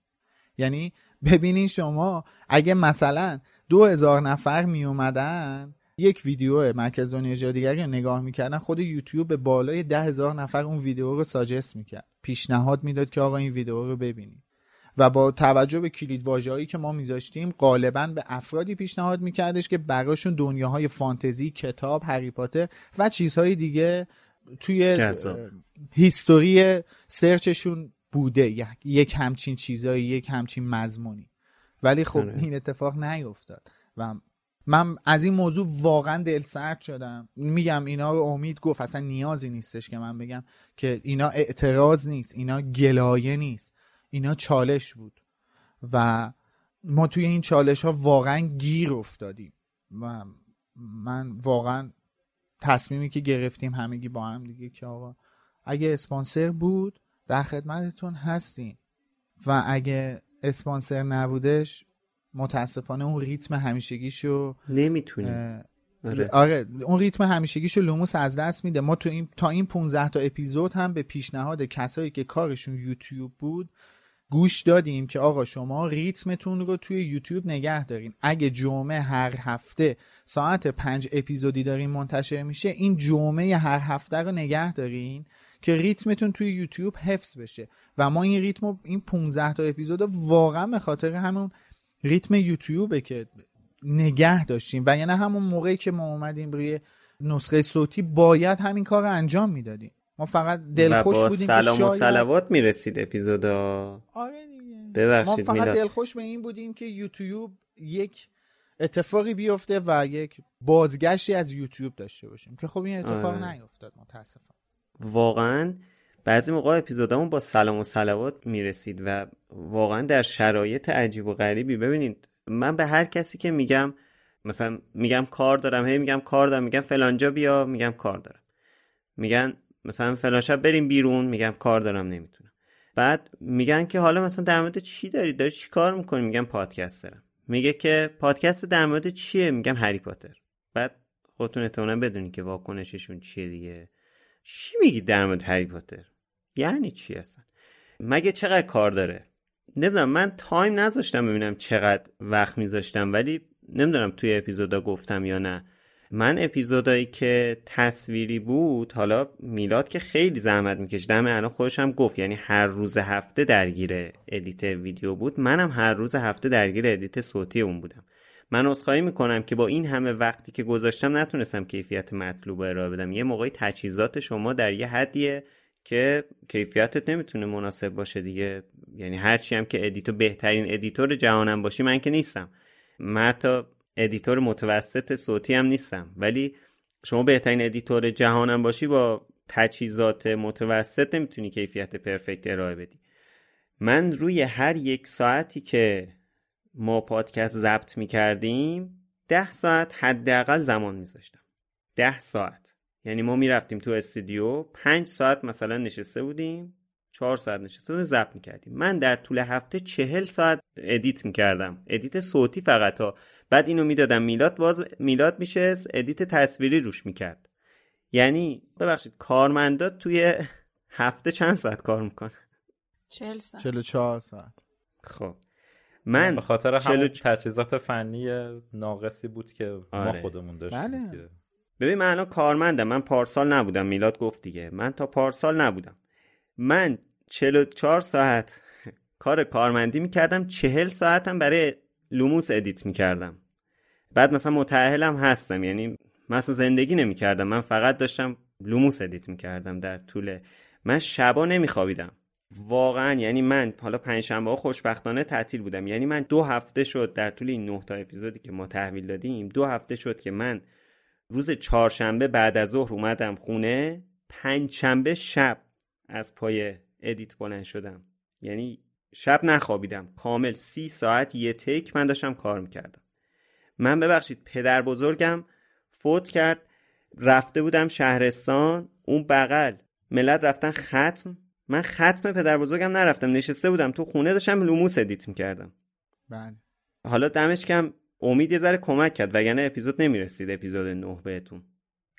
یعنی ببینین شما اگه مثلا دو هزار نفر می اومدن یک ویدیو مرکز دنیای جادوگری رو نگاه می‌کردن خود یوتیوب به بالای ده هزار نفر اون ویدیو رو suggest می‌کرد. پیشنهاد می‌داد که آقا این ویدیو رو ببینید. و با توجه به کلید واژه‌ای که ما میذاشتیم غالبا به افرادی پیشنهاد میکردش که براشون دنیاهای فانتزی کتاب هری پاتر و چیزهای دیگه توی هیستوری سرچشون بوده. یک همچین چیزایی یک همچین مضمونی. ولی خب آره. این اتفاق نیفتاد. و من از این موضوع واقعا دل سرد شدم. میگم اینا رو امید گفت اصلا نیازی نیستش که من بگم که اینا اعتراض نیست اینا گلایه نیست. اینا چالش بود. و ما توی این چالش ها واقعا گیر افتادیم. و من واقعا تصمیمی که گرفتیم همگی با هم دیگه که آقا اگه اسپانسر بود در خدمتتون هستیم. و اگه اسپانسر نبودش متاسفانه اون ریتم همیشگیشو نمی‌تونیم. آره. آره اون ریتم همیشگیشو لوموس از دست میده. ما تو این تا این 15 تا اپیزود هم به پیشنهاد کسایی که کارشون یوتیوب بود گوش دادیم که آقا شما ریتمتون رو توی یوتیوب نگه دارین. اگه جمعه هر هفته ساعت پنج اپیزودی دارین منتشر میشه این جمعه هر هفته رو نگه دارین که ریتمتون توی یوتیوب حفظ بشه. و ما این ریتم این 15 تا اپیزود واقعا به خاطر همون ریتم یوتیوبه که نگه داشتیم و یعنی همون موقعی که ما اومدیم روی نسخه صوتی باید همین کار رو انجام می‌دادیم ما فقط دلخوش بودیم سلام که و شاید... سلوات می‌رسید اپیزودا آره دیگه ببخشید ما فقط میلاد. دلخوش به این بودیم که یوتیوب یک اتفاقی بیفته و یک بازگشتی از یوتیوب داشته باشیم که خب این اتفاق آره. نیفتاد متاسفم واقعا بعضی موقع اپیزودامون با سلام و سلوات می‌رسید و واقعا در شرایط عجیب و غریبی. ببینید من به هر کسی که میگم مثلا میگم کار دارم هی میگم کار دارم میگم فلانجا بیا میگم کار دارم. میگن مثلا فلان شب بریم بیرون میگم کار دارم نمی‌تونم. بعد میگن که حالا مثلا در مورد چی داری؟ داری چی کار می‌کنی؟ میگم پادکست دارم. میگه که پادکست در مورد چیه؟ میگم هری پاتر. بعد خودتون احتمالاً بدونی که واکنششون چیه دیگه. چی میگی در مورد هری پاتر؟ یعنی چی اصلا؟ مگه چقدر کار داره؟ نمی‌دونم من time نذاشتم ببینم چقدر وقت میذاشتم ولی نمی‌دونم توی اپیزودا گفتم یا نه. من اپیزودایی که تصویری بود حالا میلاد که خیلی زحمت می‌کشید همه الان خودش هم گفت یعنی هر روز هفته درگیر edit ویدیو بود. منم هر روز هفته درگیر edit صوتی اون بودم. من عذرخواهی می‌کنم که با این همه وقتی که گذاشتم نتونستم کیفیت مطلوب ارائه بدم. یه موقعی تجهیزات شما در یه حدیه که کیفیتت نمی‌تونه مناسب باشه دیگه. یعنی هرچی هم که editor بهترین editor جهانم باشی من که نیستم. من حتی editor متوسط صوتی هم نیستم. ولی شما بهترین editor جهانم باشی با تجهیزات متوسط نمی‌تونی کیفیت perfect ارائه بدی. من روی هر یک ساعتی که ما پادکست ضبط می‌کردیم ده ساعت حداقل زمان میذاشتم. ده ساعت. یعنی ما می‌رفتیم تو استودیو پنج ساعت مثلا نشسته بودیم چهار ساعت نشسته بودیم ضبط می‌کردیم. من در طول هفته چهل ساعت edit می‌کردم. edit صوتی فقط ها. بعد اینو می‌دادم میلاد باز میلاد میشست edit تصویری روش می‌کرد. یعنی ببخشید کارمندات توی هفته چند ساعت کار می‌کنه چهل ساعت. 44 ساعت. خب. من به خاطر چلو- همون تجهیزات فنی ناقصی بود که ما آره. خودمون داشتیم بله. ببین من الان کارمندم. من پارسال نبودم. میلاد گفت دیگه. من تا پارسال نبودم. من 44 ساعت [LAUGHS] کار کارمندی می‌کردم. 40 ساعتم برای لوموس edit می‌کردم. بعد مثلا متأهلم هستم. یعنی مثلا زندگی نمی‌کردم. من فقط داشتم لوموس edit می‌کردم در طول. من شبا نمیخوابیدم. واقعا. یعنی من حالا پنجشنبه ها خوشبختانه تعطیل بودم. یعنی من دو هفته شد در طول این نه تا اپیزودی که ما تحویل دادیم دو هفته شد که من روز چهارشنبه بعد از ظهر اومدم خونه. پنجشنبه شب از پای ادیت بلند شدم. یعنی شب نخوابیدم. کامل سی ساعت یه تیک من داشتم کار می‌کردم. من ببخشید پدر بزرگم فوت کرد. رفته بودم شهرستان. اون بغل. ملت رفتن ختم. من ختم پدر بزرگم نرفتم. نشسته بودم تو خونه داشتم لوموس edit می‌کردم. بله. حالا دمش گرم. امید یه ذره کمک کرد وگرنه اپیزود نمی‌رسید اپیزود نه بهتون.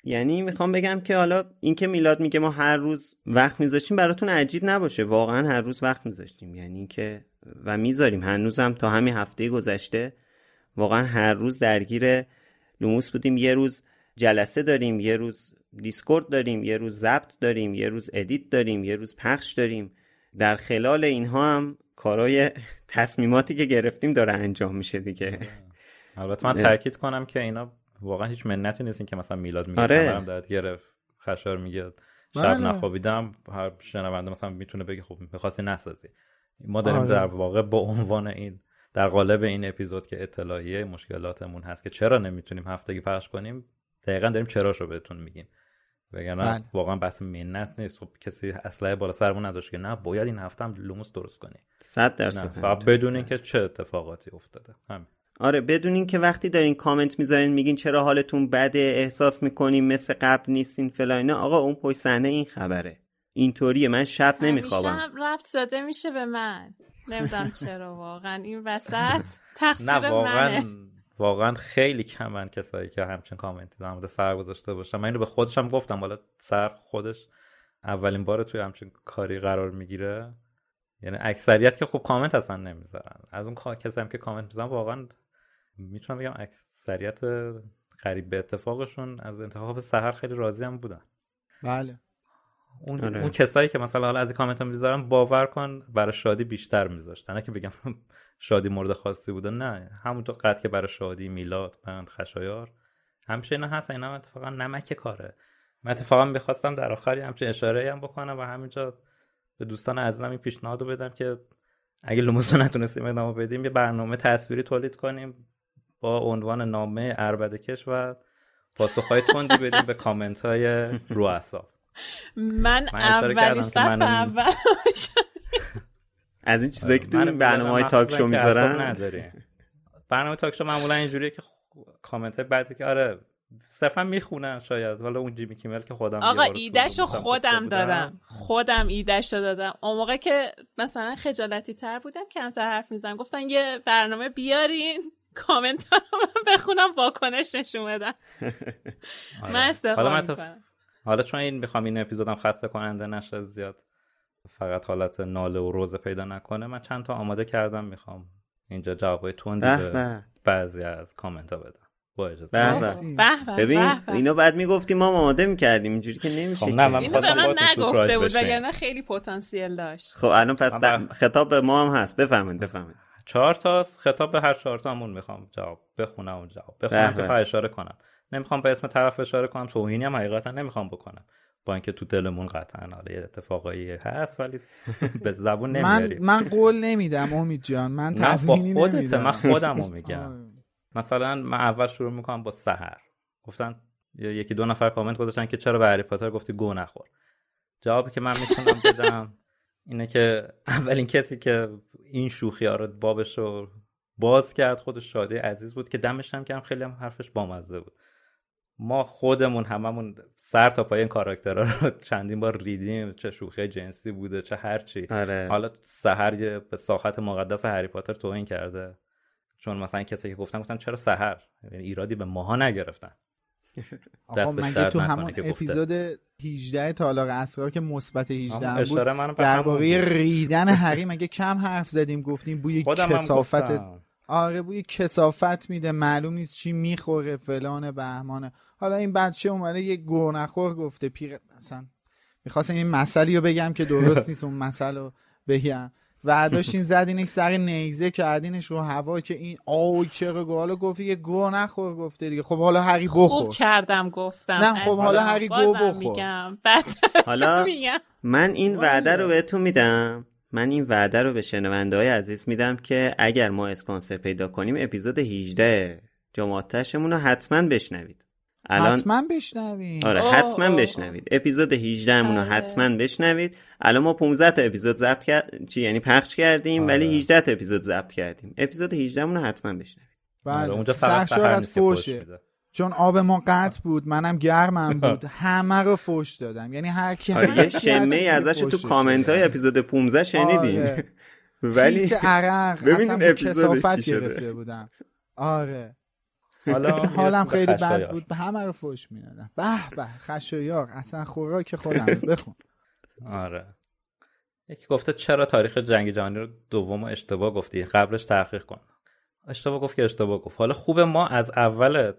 یعنی می‌خوام بگم که حالا اینکه میلاد میگه ما هر روز وقت میذاشتیم براتون عجیب نباشه. واقعا هر روز وقت میذاشتیم. یعنی اینکه و می‌ذاریم. هنوزم تا همین هفته گذشته واقعا هر روز درگیر لوموس بودیم. یه روز جلسه داریم یه روز دیسکورد داریم یه روز ضبط داریم یه روز edit داریم یه روز پخش داریم. در خلال اینها هم کارای تصمیماتی که گرفتیم داره انجام میشه دیگه. البته من. تاکید کنم که اینا واقعا هیچ منتی نیست این که مثلا میلاد میگه آره. درد گرفت خشایار میگه شب بله. نخوابیدم هر شنونده مثلا می‌تونه بگه خب می‌خواستی نسازی ما داریم آره. در واقع با عنوان این در قالب این اپیزود که اطلاعیه مشکلاتمون هست که چرا نمی‌تونیم هفتگی پخش کنیم دقیقا داریم چراشو بهتون میگیم وگرنه بله. واقعا بحث منت نیست خب کسی اسلحه بالا سرمون نذاشت که نه باید این هفته هم لوموس درست کنی صد نه درصد فقط بدونین که چه اتفاقاتی افتاده همین آره بدون اینکه وقتی دارین کامنت می‌ذارین میگین چرا حالتون بده احساس می‌کنین مثل قبل نیستین فلان اینا آقا اون پشت صحنه این خبره. اینطوریه من شب نمیخوابم. ربط داده میشه به من. نمی‌دونم چرا واقعا. این وسط تقصیر نه واقعا منه. واقعا خیلی کمن کسایی که همچین کامنتی در مورد سر گذاشته باشن. من اینو به خودشم گفتم. حالا سر خودش اولین بار توی همچین کاری قرار می‌گیره. یعنی اکثریت که خب کامنت اصلا نمی‌ذارن. از اون کسایی که کامنت می‌ذارن واقعا می‌تونم بگم اکثریت قریب به اتفاقشون از انتخاب سحر خیلی راضی هم بودن. بله. اون, آره. اون کسایی که مثلا حالا از این کامنت می‌ذارن باور کن برای شادی بیشتر میذاشتن. نه که بگم [LAUGHS] شادی مورد خاصی بوده نه. همونطور قد که برای شادی میلاد بند خشایار. همیشه اینا هست اینا اتفاقا نمک کاره. من اتفاقا می‌خواستم در آخری همچین اشاره هم بکنم و همینجا به دوستان عزیزم این پیشنهاد بدم که اگه لوموس نتونستیم ادامه بدیم یه برنامه تصویری تولید کنیم. با عنوان نامه اربدکش و پاسخهای تندی بدیم به کامنت های رو اصاب من, اولی صف اول [LAUGHS] از این چیزایی که تو برنامه های تاک شو می‌ذارن؟ برنامه تاک شو معمولا اینجوریه که کامنت های بعدی که آره صرفا می‌خونن شاید حالا اون جیمی کیمل که خودم آقا ایدهش رو خودم دادم. خودم ایدهش رو دادم. اون موقع که مثلا خجالتی تر بودم کمتر حرف می‌زنم گفتن یه برنامه بیارین. کامنت رو من بخونم واکنش نشون بدم [LAUGHS] من استفاده می‌کنم. حالا چون این می‌خوام این اپیزودم خسته کننده نشه زیاد فقط حالت ناله و روزه پیدا نکنه من چند تا آماده کردم می‌خوام اینجا جوابای تندی به بعضی از کامنت ها بدم. با اجازه. ببین اینو بعد می‌گفتیم ما آماده می‌کردیم اینجوری که نمیشه خب نه من اینو به من نگفته بود وگرنه خیلی پتانسیل داشت. خب الان پس خطاب به ما هم هست. بفهمید بفهمید چهار تا خطاب به هر چهار تامون می‌خوام جواب بخونم اون جواب بخونم. که اشاره کنم. نمی‌خوام به اسم طرف اشاره کنم. توهینی هم حقیقتا نمی‌خوام بکنم. با اینکه تو دلمون قطعا حالا یه اتفاقایی هست ولی به زبون نمیاریم. من من قول نمیدم امید جان. من تضمینی نمیدم. من خودمو میگم. مثلا من اول شروع می‌کنم با سحر. گفتن یکی دو نفر کامنت گذاشتن که چرا به هری پاتر گفتی گو نخور. جوابی که من می‌تونم بدم اینه که اولین کسی که این شوخی ها رو بابش رو باز کرد خودش شاده عزیز بود که دمش هم که خیلی هم حرفش بامزه بود. ما خودمون هممون سر تا پای این کاراکترها رو [LAUGHS] چندین بار ریدیم چه شوخی جنسی بوده چه هرچی آره. حالا سحر به ساخت مقدس هری پاتر توهین کرده. چون مثلا کسی که گفتن گفتن چرا سحر؟ یعنی ایرادی به ماها نگرفتن. آقا مگه تو همون اپیزود 18 تالاق اسرار که مثبت 18 بود درباره ریدن هری مگه کم حرف زدیم گفتیم بوی کسافت آره بوی کسافت میده. معلوم نیست چی می‌خوره فلان بهمانه حالا این بچه اومده یه گرنخور گفته پیر مثلا می‌خواستم این مسئله رو بگم که درست [LAUGHS] نیست اون مسئله رو بگم. و داشتین زدینش سر نیزه کردینش رو هوا که این آوی چرا گو. حالا گفتی یه گو نخور گفته دیگه. خب حالا هری بخور خوب کردم گفتم. نه خب حالا هری گو بخور. حالا من این وعده رو بهتون میدم. من این وعده رو به شنونده های عزیز میدم که اگر ما اسپانسر پیدا کنیم اپیزود 18 جماعتشمون رو حتما بشنوید. الان حتما بشنوید آره حتما بشنوید. اپیزود 18 مون رو آره. حتما بشنوید. الان ما 15 تا اپیزود ضبط کرد چی یعنی پخش کردیم آره. ولی 18 تا اپیزود ضبط کردیم. اپیزود 18 مون رو حتما بشنوید. بله. آره، اونجا سرشار از فوشه. چون آب ما قطع بود منم گرمم [LAUGHS] بود. همه رو فوش دادم. یعنی هر کی آره یه شمه ازش تو کامنت های اپیزود 15 شنیدین؟ آره. [LAUGHS] ولی عرق. اصلا کسافت گرفته بودم. آره. حالا حالم خیلی بد بود. به همه رو فوش می‌دادم. به به خشایار. اصلا خوراک خودم بخون. آره. یکی گفته چرا تاریخ جنگ جهانی رو دوم اشتباه گفتی؟ قبلش تحقیق کن. اشتباه گفت که اشتباه گفت. حالا خوبه ما از اول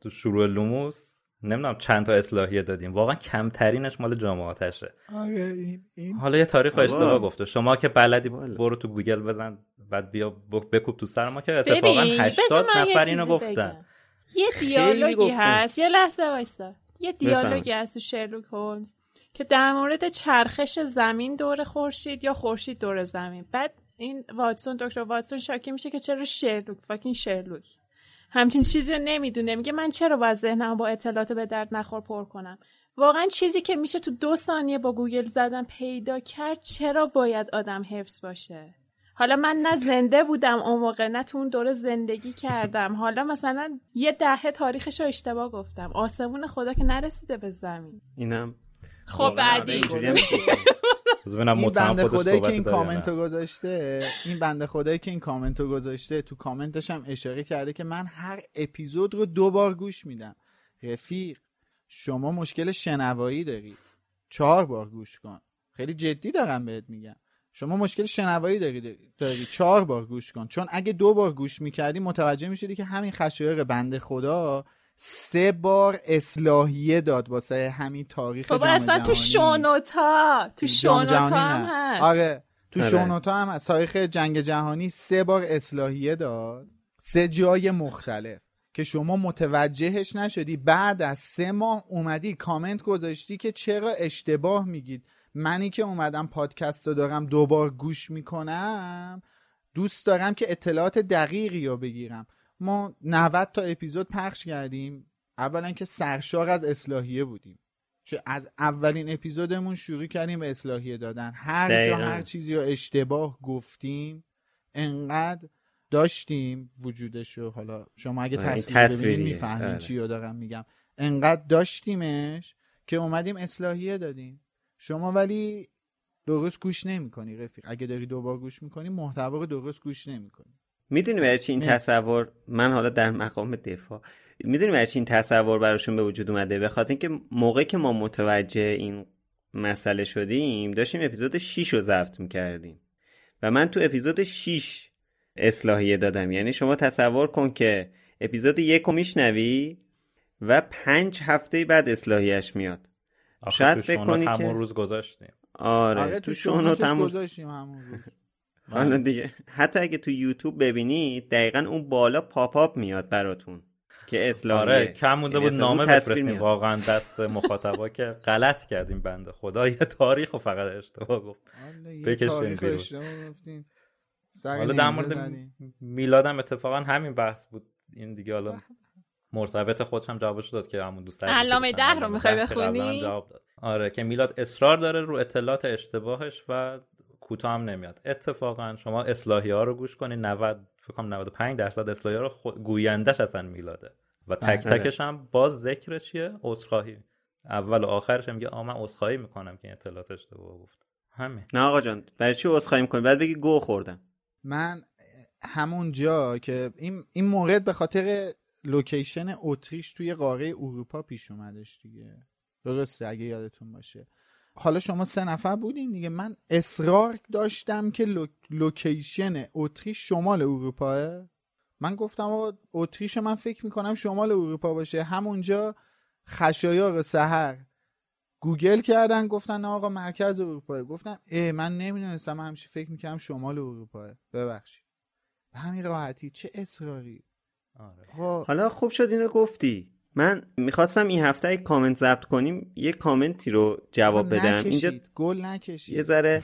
تو شروع لوموس نمی‌دونم چند تا اصلاحیه دادیم. واقعا کمترینش مال جامعاتشه آره این, حالا یه تاریخ اشتباه گفته. شما که بلدی برو تو گوگل بزن. بعد بیا بکوب تو سر ما که اتفاقا 80 نفر اینو گفتن. یه دیالوگی هست. یه لحظه وایسا. یه دیالوگی هست تو شرلوک هولمز که در مورد چرخش زمین دور خورشید یا خورشید دور زمین. بعد این واتسون دکتر واتسون شاکی میشه که چرا شرلوک فاکین شرلوک. همچین چیزی رو نمی‌دونه. میگه من چرا باید ذهنم با اطلاعات به درد نخور پر کنم؟ واقعا چیزی که میشه تو دو ثانیه با گوگل زدن پیدا کرد چرا باید آدم حفظ باشه؟ حالا من نه زنده بودم اون موقع نه تو اون دوره زندگی کردم. حالا مثلا یه دهه تاریخش رو اشتباه گفتم. آسمون خدا که نرسیده به زمین. اینم خب بعدی. [LAUGHS] این بنده خدایی که این کامنتو گذاشته این بنده خدایی که این کامنتو گذاشته تو کامنتش هم اشاره کرده که من هر اپیزود رو دو بار گوش میدم. رفیق شما مشکل شنوایی داری. چهار بار گوش کن. خیلی جدی دارم بهت میگم. شما مشکل شنوایی داری داری. چهار بار گوش کن. چون اگه دو بار گوش می‌کردی متوجه می‌شدی که همین خشایار بنده خدا سه بار اصلاحیه داد واسه همین تاریخ بابا اصلا تو شونوتا تو شونوتا هم هست. آره تو آره. شونوتا هم هست. تاریخ جنگ جهانی سه بار اصلاحیه داد. سه جای مختلف که شما متوجهش نشدی. بعد از سه ماه اومدی کامنت گذاشتی که چرا اشتباه میگید. منی که اومدم پادکست رو دارم دوبار گوش می‌کنم دوست دارم که اطلاعات دقیقی رو بگیرم. ما 90 تا اپیزود پخش کردیم. اولا که سرشار از اصلاحیه بودیم. چه از اولین اپیزودمون شروع کردیم به اصلاحیه دادن. هر جا هر چیزی رو اشتباه گفتیم انقدر داشتیم وجودشو حالا شما اگه تصویر ببینید می‌فهمین آره. چی رو دارم میگم. انقدر داشتیمش که اومدیم اصلاحیه دادیم. شما ولی درست گوش نمی‌کنی رفیق. اگه داری دوبار گوش می‌کنی محتوا رو درست گوش نمی‌کنی. می‌دونی برای چی این تصور من حالا در مقام دفاع می‌دونی برای چی این تصور براشون به وجود اومده؟ به خاطر اینکه موقعی که ما متوجه این مسئله شدیم داشتیم اپیزود 6 رو ضبط می‌کردیم. و من تو اپیزود 6 اصلاحیه دادم. یعنی شما تصور کن که اپیزود یک رو میشنوی و پنج هفته بعد اصلاحیش میاد. شاید فکر کنی که همون روز گذاشتیم. آره, آره تو شونوت همون گذاشتیم همون روز. حالا دیگه. حتی اگه تو یوتیوب ببینید دقیقا اون بالا پاپ آپ میاد براتون که اصلاحیه آره کم مونده بود نامه بفرستیم. واقعا دست مخاطبا که غلط کردیم بنده خدا. یه تاریخ رو فقط اشتباه گفت. بکشیم بیرون. حالا در مورد میلادم اتفاقا همین بحث بود. این دیگه حالا مرتبط خودش هم جوابش داد که همون دوست علامه ده رو می‌خوای بخونی؟ آره که میلاد اصرار داره رو اطلاعات اشتباهش و کوتاه هم نمیاد. اتفاقا شما اصلاحی ها رو گوش کنید 90 فکر کنم 95 درصد اصلاحی ها رو خود... گویندش اصلا میلاده و تک تکش هم باز ذکر چیه؟ عذرخواهی. اول و آخرش میگه آ من عذرخواهی می‌کنم که اطلاعات اشتباه گفت. همین. نه آقا جان برای چی عذرخواهی می‌کنی؟ بعد بگی گه خوردم. من همون جا که این این مورد به خاطر location اتریش توی قاره اروپا پیش اومدش دیگه. درسته اگه یادتون باشه. حالا شما سه نفر بودین دیگه. من اصرار داشتم که lo... location اتریش شمال اروپاه. من گفتم آقا اتریش من فکر می‌کنم شمال اروپا باشه. همونجا خشایار سحر گوگل کردن گفتن آقا مرکز اروپا گفتم ای من نمی‌دونستم همیشه فکر می‌کنم شمال اروپا ببخشید. همین راحتی چه اصراری؟ آره. حالا خوب شد اینو گفتی. من می‌خواستم این هفته یک کامنت ضبط کنیم یه کامنتی رو جواب بدم. اینجا گل نکشید. یه ذره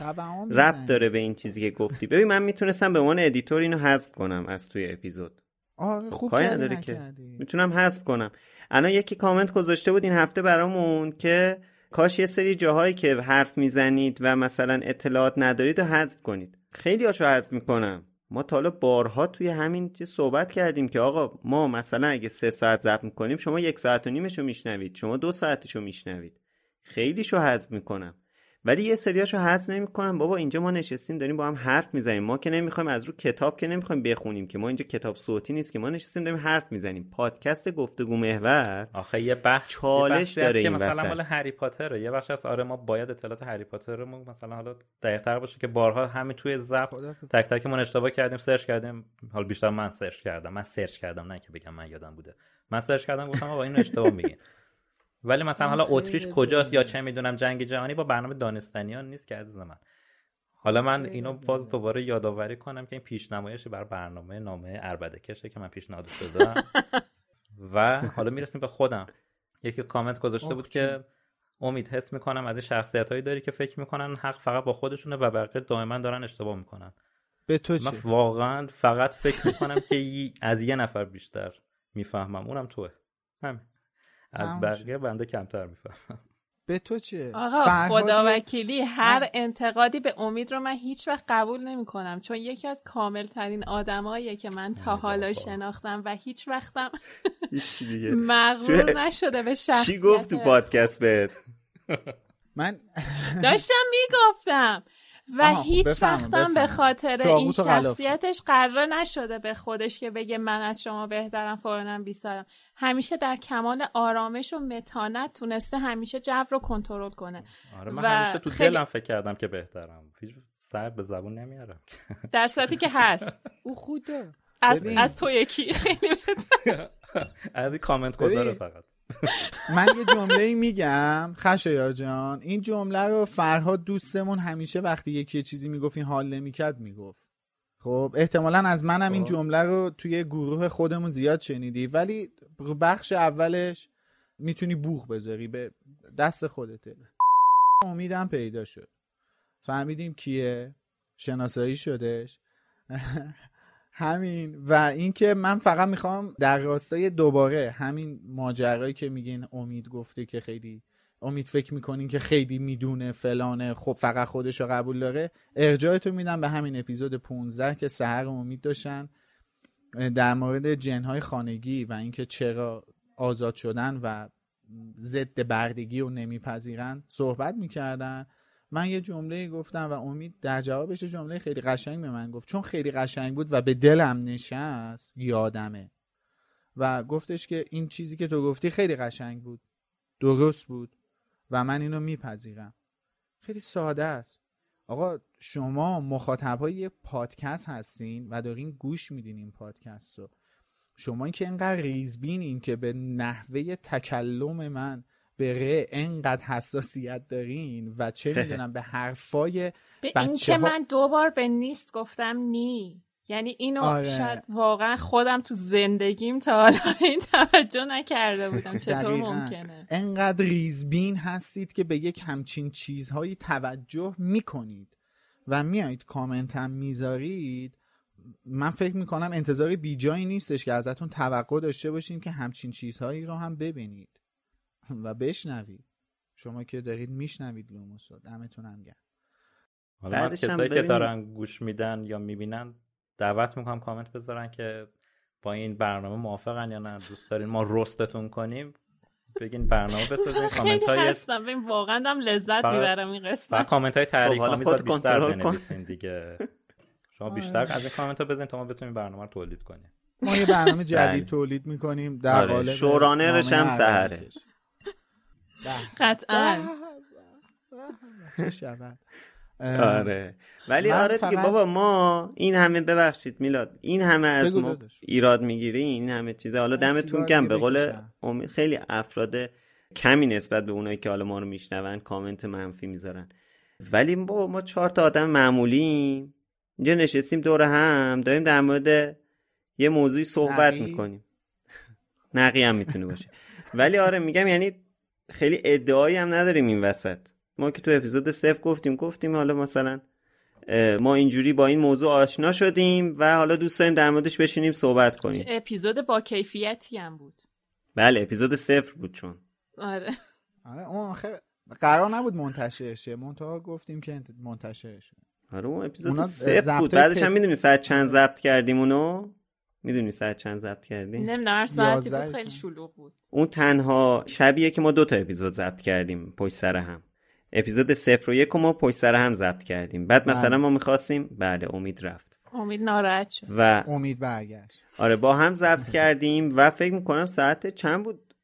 ربط داره به این چیزی که گفتی. ببین من می‌تونستم به عنوان editor اینو حذف کنم از توی اپیزود. آره خوب نداره که. می‌تونم حذف کنم. الان یکی کامنت گذاشته بود این هفته برامون که کاش یه سری جاهایی که حرف می‌زنید و مثلا اطلاعات ندارید رو حذف کنید. خیلی هاشو حذف می‌کنم. ما تا بارها توی همین چیز صحبت کردیم که آقا ما مثلا اگه سه ساعت ضبط می‌کنیم شما یک ساعت و نیمش رو میشنوید شما دو ساعتش رو میشنوید. خیلیشو حذف می‌کنم. ولی یه سریاشو حذف نمی‌کنم. بابا اینجا ما نشستیم داریم با هم حرف می‌زنیم. ما که نمی‌خوایم از رو کتاب که نمی‌خوایم بخونیم که ما اینجا کتاب صوتی نیست که ما نشستیم داریم حرف می‌زنیم. پادکست گفتگو محور. آخه یه بخش چالش داره این مثلا مال هری پاتر یه بخش از آره ما باید اطلاعات هری پاتر مثلا حالا دقیق‌تر باشه که بارها همین توی ضبط تک تکمون اشتباه کردیم search کردیم. حالا بیشتر من search کردم. من search کردم نه که بگم من یادم بوده. من search کردم گفتم آقا اینو اشتباه میگین [LAUGHS] ولی مثلا حالا اتریش کجاست یا چه می‌دونم جنگ جهانی با برنامه دانستنیا نیست که عزیز من. حالا من اینو باز دوباره یادآوری کنم که این پیشنمایش بر برنامه نامه عربده کشه که من پیشنهاد دادم. و حالا می‌رسیم به خودم. یکی کامنت گذاشته بود که امید حس می‌کنم از این شخصیت هایی داری که فکر می‌کنن حق فقط با خودشونه و بقیه دائما دارن اشتباه می‌کنن. به تو چه؟ من واقعا فقط فکر می‌کنم که از یه نفر بیشتر می‌فهمم. اونم توه. همین. از بقیه بنده کمتر می‌فهمم. به تو چه آقا خدا وکیلی هر انتقادی به امید رو من هیچ وقت قبول نمی کنم چون یکی از کامل ترین آدماییه که من تا حالا شناختم و هیچ وقتم [LAUGHS] مغرور نشده به شخصیت چی گفت تو پادکست بهت؟ من داشتم می‌گفتم. و آها، هیچ وقتم به. خاطر این. شخصیتش قرار نشده به خودش که بگه من از شما بهترم فلانم بیسارم همیشه در کمال آرامش و متانت تونسته همیشه جو رو کنترل کنه آره من و همیشه تو خیلی- دلم فکر کردم که بهترم هیچ سر به زبون نمیارم در صورتی که هست [LAUGHS] او خوده از. از تو یکی [LAUGHS] خیلی بهتر. [LAUGHS] از این کامنت گذاره. فقط من یه جمله میگم خشایا جان. این جمله رو فرهاد دوستمون همیشه وقتی یکی چیزی می‌گفت این حال نمی‌کرد می‌گفت. خب احتمالا از منم این خب. جمله رو توی گروه خودمون زیاد شنیدی. ولی بخش اولش می‌تونی بوخ بذاری به دست خودته. امیدم پیدا شد. فهمیدیم کیه. شناسایی شدش. همین و اینکه من فقط می‌خوام در راستای دوباره همین ماجرایی که میگین امید گفته که خیلی امید فکر می‌کنین که خیلی می‌دونه فلانه خب فقط خودش رو قبول داره. ارجاعتو میدم به همین اپیزود 15 که سهر امید داشتن در مورد جنهای خانگی و اینکه چرا آزاد شدن و ضد بردگی رو نمیپذیرن. صحبت می‌کردن. من یه جمله گفتم و امید در جوابش جمله خیلی قشنگ به من گفت. چون خیلی قشنگ بود و به دلم نشست یادمه. و گفتش که این چیزی که تو گفتی خیلی قشنگ بود. درست بود. و من اینو میپذیرم. خیلی ساده است. آقا شما مخاطب های یه پادکست هستین و دارین گوش میدین این پادکست رو. شما که اینقدر ریزبینین که به نحوه تکلم من به ره انقدر حساسیت دارین و چه [LAUGHS] می‌دونم به حرفای به این که ها- من دو بار به نیست گفتم نی. یعنی اینو آره. شاید واقعا خودم تو زندگیم تا حالا [LAUGHS] این توجه نکرده بودم. چطور دقیقاً. ممکنه؟ انقدر ریزبین هستید که به یک همچین چیزهایی توجه می‌کنید و میایید کامنت هم می‌ذارید. من فکر می‌کنم انتظار بیجایی نیستش که ازتون توقع داشته باشیم که همچین چیزهایی رو هم ببینید. و بشنوید شما که دارید میشنوید لوموسو دمتون هم گرم حالا من هم کسایی که. دارن گوش میدن یا می‌بینن دعوت می‌کنم کامنت بذارن که با این برنامه موافقن یا نه دوست دارین ما رستتون کنیم بگین برنامه بسازین کامنت های هستم ببین واقعا دارم لذت فقط- می‌برم این و قسمت کامنت های تحریک آمیز بیشتر. بنویسین دیگه شما بیشتر از این کامنت ها بزنین تا ما بتونیم برنامه رو تولید کنیم ما یه برنامه جدید بله. تولید می‌کنیم در آره، قالب شورانرش هم سحره. قطعا. آره. ولی آره دیگه فقط- بابا ما این همه ببخشید میلاد این همه از ما. ایراد می‌گیری این همه چیزا. حالا دمتون دیگه به قول. امید خیلی افراد کمی نسبت به اونایی که حالا ما رو میشنون کامنت منفی می‌ذارن. ولی بابا ما چهار تا آدم معمولیم. اینجا نشستیم دور هم داریم در مورد یه موضوعی صحبت نقی؟ می‌کنیم. [LAUGHS] نقی هم می‌تونه باشه. ولی آره میگم یعنی خیلی ادعایی هم نداریم این وسط. ما که تو اپیزود صفر گفتیم گفتیم حالا مثلا ما اینجوری با این موضوع آشنا شدیم و حالا دوست داریم در موردش بشینیم صحبت کنیم. اپیزود با کیفیتی هم بود؟ بله اپیزود صفر بود چون. آره. آره اون آخر قرار نبود منتشر شه. منتها گفتیم که منتشر شه. آره اون اپیزود صفر بود. بعدش هم می‌دونی ساعت چند ضبط کردیم اونو؟ می‌دونی ساعت چند ضبط کردیم؟ نمی‌دونم هر ساعتی بود خیلی. شلوغ بود. اون تنها شبیه که ما دو تا اپیزود ضبط کردیم پشت سر هم. اپیزود صفر و یک رو ما پشت سر هم ضبط کردیم. بعد مثلا بله. ما می‌خواستیم بله امید رفت. امید ناراحت شد. و امید برگشت. آره با هم ضبط کردیم و فکر می‌کنم ساعت چند بود؟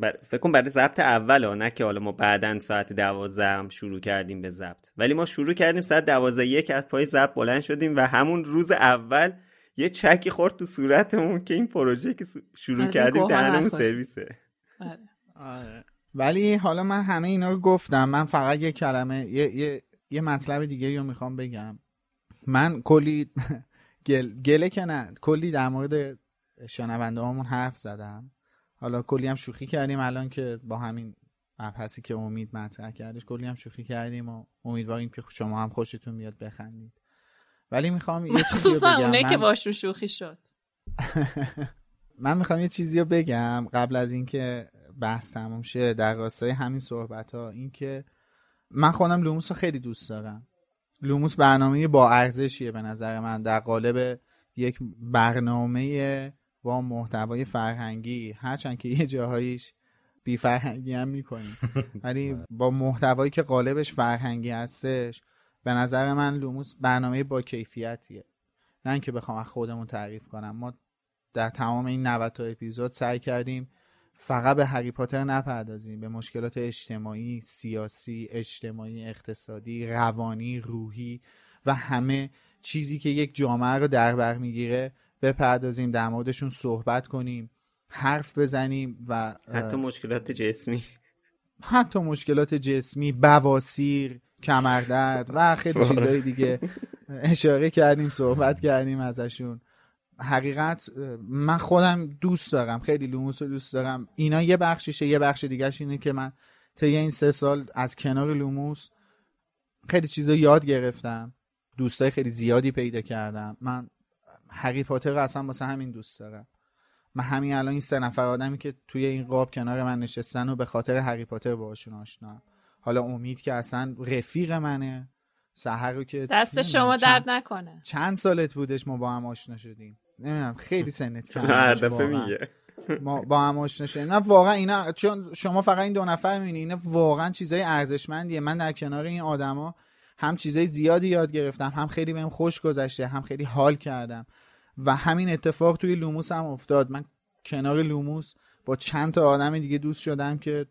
بر... فکر کنم برای ضبط اول ها نه که حالا ما بعدا ساعت دوازده هم شروع کردیم به ضبط. ولی ما شروع کردیم ساعت دوازده یک از پای ضبط بلند شدیم و همون روز اول یه چکی خورد تو صورتمون که این پروژه که شروع این کردیم دهنمون. سرویسه آره. آره. ولی حالا من همه اینا رو گفتم من فقط یه کلمه یه, یه, یه مطلب دیگه رو می‌خوام بگم من کلی [LAUGHS] گل... گله که نه کلی در مورد شنونده هامون حرف زدم حالا کلی هم شوخی کردیم الان که با همین مبحثی که امید مطرح کردش کلی هم شوخی کردیم و امیدواریم که شما هم خوشتون بیاد بخندید ولی می‌خوام یه چیزی بگم. اونایی که من- باشون شوخی شد. [LAUGHS] من می‌خوام یه چیزی رو بگم قبل از اینکه بحث تموم شه در راستای همین صحبت ها اینکه من خودم لوموس رو خیلی دوست دارم. لوموس برنامه با ارزشیه به نظر من. در قالب یک برنامه با محتوای فرهنگی. هرچند که یه جاهاییش بی فرهنگی هم می‌کنیم. [LAUGHS] ولی با محتوایی که قالبش فرهنگی هستش به نظر من لوموس برنامه با کیفیتیه. نه اینکه بخوام از خودمون تعریف کنم. ما در تمام این 90 تا اپیزود سعی کردیم فقط به هری پاتر نپردازیم به مشکلات اجتماعی سیاسی اجتماعی اقتصادی روانی روحی و همه چیزی که یک جامعه رو در بر می‌گیره بپردازیم در موردشون صحبت کنیم حرف بزنیم و حتی مشکلات جسمی. حتی مشکلات جسمی بواسیر کمردرد و خیلی چیزهای دیگه اشاره کردیم صحبت کردیم ازشون. حقیقت من خودم دوست دارم خیلی لوموس رو دوست دارم. اینا یه بخشیشه یه بخش دیگهش اینه که من طی این سه سال از کنار لوموس خیلی چیزا یاد گرفتم دوستای خیلی زیادی پیدا کردم. من هری پاتر رو اصلا واسه همین دوست دارم. من همین الان این سه نفر آدمی که توی این قاب کنار من نشستن و به خاطر هری پاتر باهاشون آشنا حالا امید که اصلا رفیق منه. سحر رو که دست شما درد نکنه. چند سالت بودش ما با هم آشنا شدیم؟ نمی‌دونم خیلی سنت کم [LAUGHS] هر دفعه میگه. ما با هم آشنا شدیم. نه واقعا اینا چون شما فقط این دو نفر می‌بینی اینا واقعا چیزای ارزشمندیه. من در کنار این آدما هم چیزای زیادی یاد گرفتم هم خیلی بهم خوش گذشته هم خیلی حال کردم. و همین اتفاق توی لوموس هم افتاد. من کنار لوموس با چند تا آدم دیگه دوست شدم که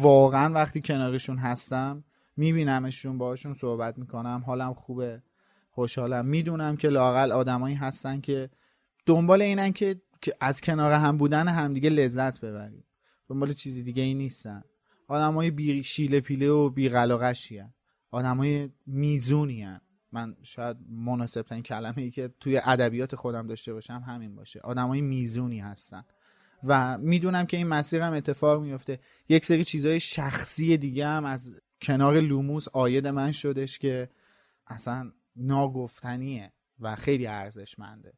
واقعا وقتی کنارشون هستم میبینمشون باشون صحبت می‌کنم حالم خوبه خوشحالم. می‌دونم که لاقل آدمایی هستن که دنبال اینن که, از کنار هم بودن همدیگه لذت ببریم. دنبال چیزی دیگه ای نیستن. آدمای بی شیله پیله و بی قلقشی آدمای میزونی. من شاید مناسب ترین کلمه ای که توی ادبیات خودم داشته باشم همین باشه. آدمای میزونی هستن. و می‌دونم که این مسیر هم اتفاق میفته یک سری چیزهای شخصی دیگه هم از کنار لوموس عاید من شدش که اصلا ناگفتنیه و خیلی ارزشمنده.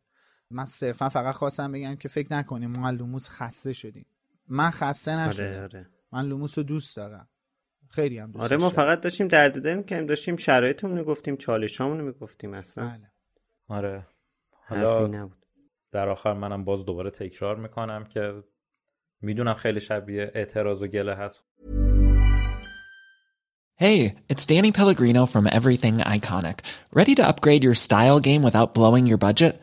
من صرفا فقط خواستم بگم که فکر نکنیم ما لوموس خسته شدیم. من خسته نشدم. آره آره. من لوموس رو دوست دارم. خیلی هم دوست آره ما فقط داشتیم درد دل می‌کنیم داشتیم شرایطمون رو گفتیم چالشامون رو می‌گفتیم اصلا بله. آره حالا نبود در آخر منم باز دوباره تکرار می‌کنم که می‌دونم خیلی شبیه اعتراض و گله هست Hey, it's Danny Pellegrino from Everything Iconic. Ready to upgrade your style game without blowing your budget?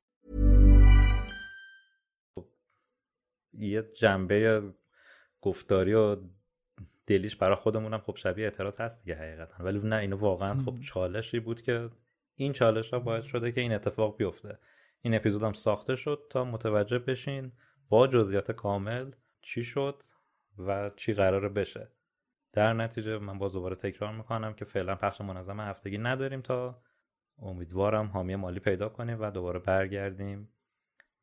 یه جنبه گفتاری و دلیش برای خودمونم خب شبیه اعتراض هست دیگه حقیقتا. ولی نه اینو واقعا خب چالشی بود که این چالش ها باعث شده که این اتفاق بیفته. این اپیزود هم ساخته شد تا متوجه بشین با جزئیات کامل چی شد و چی قراره بشه. در نتیجه من باز دوباره تکرار می‌کنم که فعلا پخش منظم هفتگی نداریم تا امیدوارم حامی مالی پیدا کنیم و دوباره برگردیم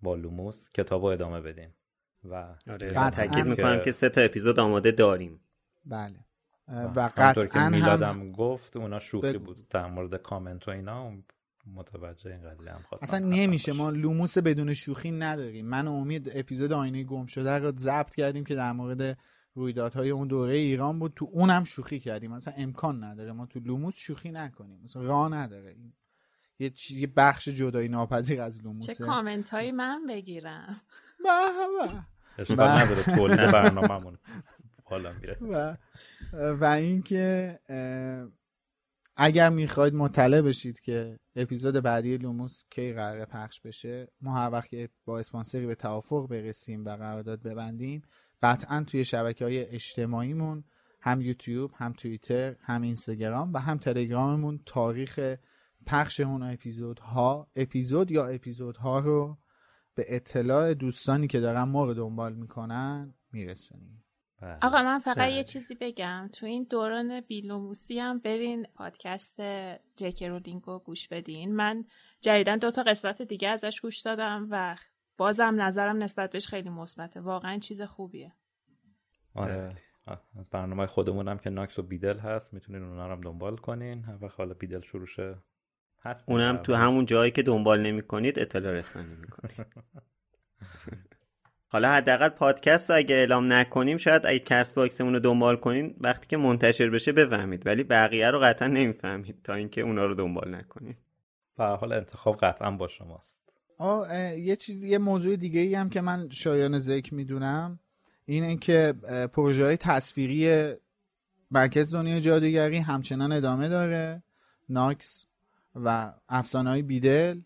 با لوموس کتاب ادامه بدیم. و آره. تاکید می‌کنم که سه تا اپیزود آماده داریم. بله. و قطعا میلادم هم گفت اونا شوخی بگو. بود در مورد کامنت و اینا. متوجه این قضیه هم خواستم اصلا نمیشه. ما لوموس بدون شوخی نداریم. من و امید اپیزود آینه گم شده رو ضبط کردیم که در مورد رویدادهای اون دوره ایران بود. تو اونم شوخی کردیم. اصلا امکان نداره. ما تو لوموس شوخی نکنیم. مثلا راه نداره. این یه, یه بخش جدایی ناپذیر از چه لوموسه. کامنت هایی من بگیرم؟ [LAUGHS] به به. اشکال و- نداره تولید برنامه‌مون حالا میره. [LAUGHS] و و اینکه اگر می‌خواید مطلع بشید که اپیزود بعدی لوموس کی قراره پخش بشه ما هر وقت که با اسپانسری به توافق برسیم و قرارداد ببندیم قطعا توی شبکه های اجتماعیمون هم یوتیوب هم توییتر هم اینستاگرام و هم تلگراممون تاریخ پخش اون اپیزودها اپیزود یا اپیزودها رو به اطلاع دوستانی که دارن ما رو دنبال می‌کنن میرسونیم. بله. آقا من فقط بله. یه چیزی بگم. تو این دوران بیلوموسی هم برین پادکست جک رولینگو گوش بدین. من جدیدا دو تا قسمت دیگه ازش گوش دادم و بازم نظرم نسبت بهش خیلی مثبته. واقعا چیز خوبیه. آره. آه، از برنامه خودمون هم که ناکس و بیدل هست می‌تونین اونا رو هم دنبال کنین. هر وقت حالا بیدل شروع شه. هست اونم تو همون جایی که دنبال نمی کنید اطلاع رسانی می‌کنید. [LAUGHS] حالا حداقل پادکست رو اگه اعلام نکنیم شاید اگه کست باکسمون رو دنبال کنین وقتی که منتشر بشه بفهمید. ولی بقیه رو قطعا نمی‌فهمید تا اینکه اونا رو دنبال نکنید به هر حال انتخاب قطعا با شماست. آه اه، یه چیز یه موضوع دیگه ای هم که من شایان ذکر می‌دونم اینه که پروژه های تصویری مرکز دنیا جادوگری همچنان ادامه داره. ناکس و افسانه های بیدل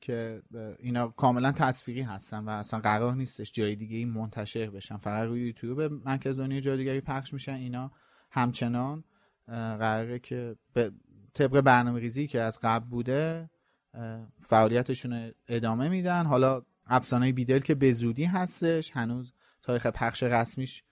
که اینا کاملا تصویری هستن و اصلا قرار نیستش جای دیگه ای منتشر بشن. فقط روی یوتیوب مرکز دنیا جادوگری پخش میشن اینا. همچنان قراره که به طبق برنامه ریزی که از قبل بوده فعالیتشون ادامه میدن. حالا افسانه بیدل که به زودی هستش هنوز تاریخ پخش رسمیش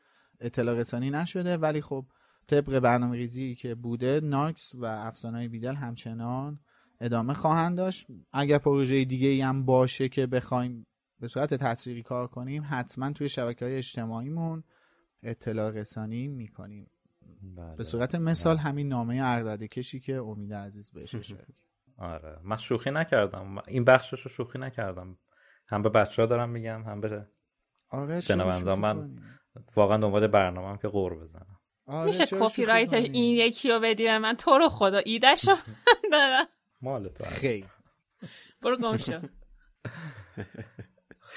اطلاع رسانی نشده. ولی خب طبق برنامه ریزی که بوده ناکس و افسانه بیدل همچنان ادامه خواهند داشت. اگر پروژه دیگه ای هم باشه که بخوایم به صورت تصویری کار کنیم حتما توی شبکه های اجتماعیمون اطلاع رسانی می‌کنیم. بله. به صورت مثال همین نامه ارداده کشی که امید عزیز بهش اشاره [LAUGHS] کرد. آره. من شوخی نکردم. این بخشش رو شوخی نکردم. هم به بچه ها دارم میگم هم به آره من کنیم؟ واقعا دنبال برنامه هم که قور بزنم. آره میشه کپی رایت؟ این یکی رو بدی من؟ تو رو خدا. ایدهشو [LAUGHS] دادم مال تو. خیلی برو گم شو. [LAUGHS]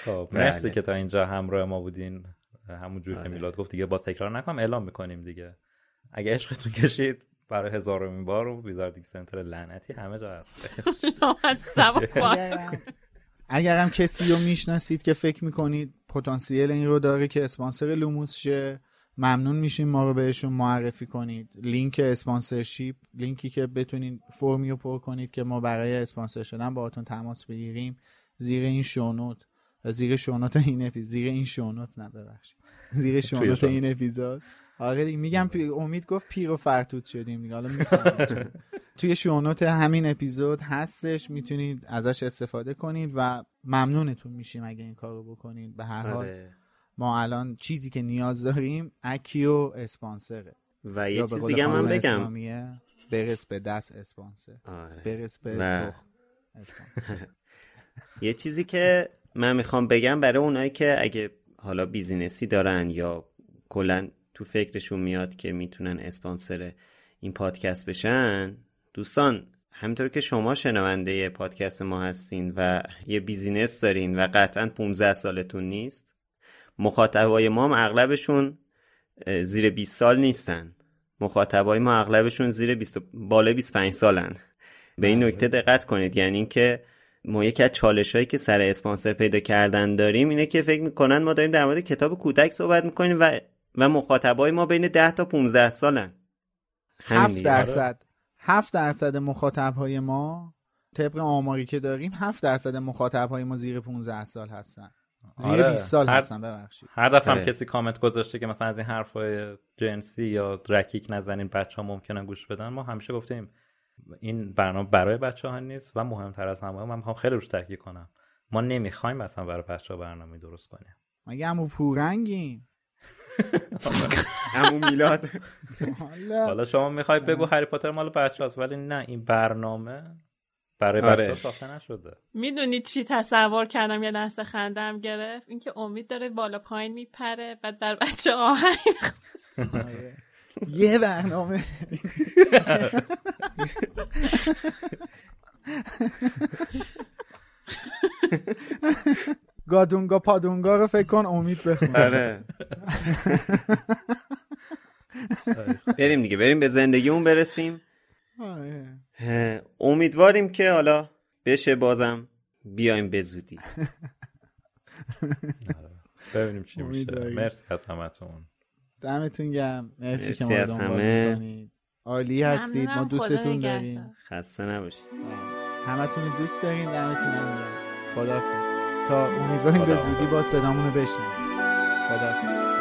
خب بله. مرسی که تا اینجا همراه ما بودین. همونجور که آره. میلاد گفت دیگه باز تکرار نکنم اعلام می‌کنیم دیگه. اگه عشقتون کشید برای هزارمین بار و ویزاردیک سنتر لعنتی همه جا هست. اگرم- [LAUGHS] اگرم کسی رو می‌شناسید که فکر می‌کنید پتانسیل این رو داره که اسپانسر لوموس شه. ممنون میشیم ما رو بهشون معرفی کنید. لینک sponsorship لینکی که بتونید فرمی رو پر کنید که ما برای اسپانسر شدن باهاتون تماس بگیریم. زیر این show note. زیر show note این اپیزود. زیر این show note نه ببخشید. زیر [LAUGHS] show note. این اپیزود. آره دیگه میگم پی- امید گفت پیر و فرتوت شدیم دیگه. حالا. [LAUGHS] توی show note همین اپیزود هستش. می‌تونید ازش استفاده کنید و ممنونتون میشیم اگه این کارو بکنید. به هر حال. آره. ما الان چیزی که نیاز داریم اکیو اسپانسره و یه چیز دیگه خانم بگم برس به دست اسپانسر آره. برس به و-. [LAUGHS] یه چیزی که من می‌خوام بگم برای اونایی که اگه حالا business ی دارن یا کلا تو فکرشون میاد که می‌تونن اسپانسر این پادکست بشن دوستان همینطور که شما شنونده پادکست ما هستین و یه business دارین و قطعا 15 سالتون نیست مخاطبای ما هم اغلبشون زیر 20 سال نیستن. مخاطبای ما اغلبشون زیر 20 و- بالای 25 سالن. به این نکته دقت کنید. یعنی اینکه ما یکی از چالش هایی که سر اسپانسر پیدا کردن داریم اینه که فکر می‌کنن ما داریم در مورد کتاب کودک صحبت می‌کنیم و و مخاطبای ما بین 10 تا 15 سالن. همین هفت دیگه. آره. درصد هفت درصد مخاطب های ما طبق آماری که داریم هفت درصد مخاطب های ما زیر 15 سال هستن. زیر آره. 20 سال هر- هستن ببخشید. هر دفعه هم آره. کسی کامنت گذاشته که مثلا از این حرفای جنسی یا رکیک نزنین بچه ها ممکنه گوش بدن. ما همیشه گفتیم این برنامه برای بچه ها نیست و مهمتر از همه من می‌خوام خیلی روش تاکید کنم. ما نمی‌خوایم مثلا برای بچه ها برنامه درست کنیم. مگه همون پورنگیم؟ عمو میلاد. [LAUGHS] حالا. حالا شما می‌خوای بگو هری پاتر مال بچه هاست ولی نه این برنامه برای آره. بچه ساخته نشده. می‌دونی چی تصور کردم؟ یه لحظه خندم گرفت. اینکه امید داره بالا پایین میپره بعد در بچه آهنگ آره. [LAUGHS] یه برنامه. [LAUGHS] گادونگا پادونگا رو فکر کن امید بخون [LAUGHS] آره. بریم دیگه بریم به زندگیمون برسیم. آره. امیدواریم که حالا بشه بازم بیایم به زودی. [LAUGHS] ببینیم چی میشه. مرسی از همتون. دمتون گم مرسی, مرسی که ما از دنبال همه. عالی هستید. ما. دوستتون داریم. خسته نباشید. همتون رو دوست دارین. دمتون گرم. خداحافظ. تا امیدواریم به زودی با صدامون رو بشنویم. خداحافظ.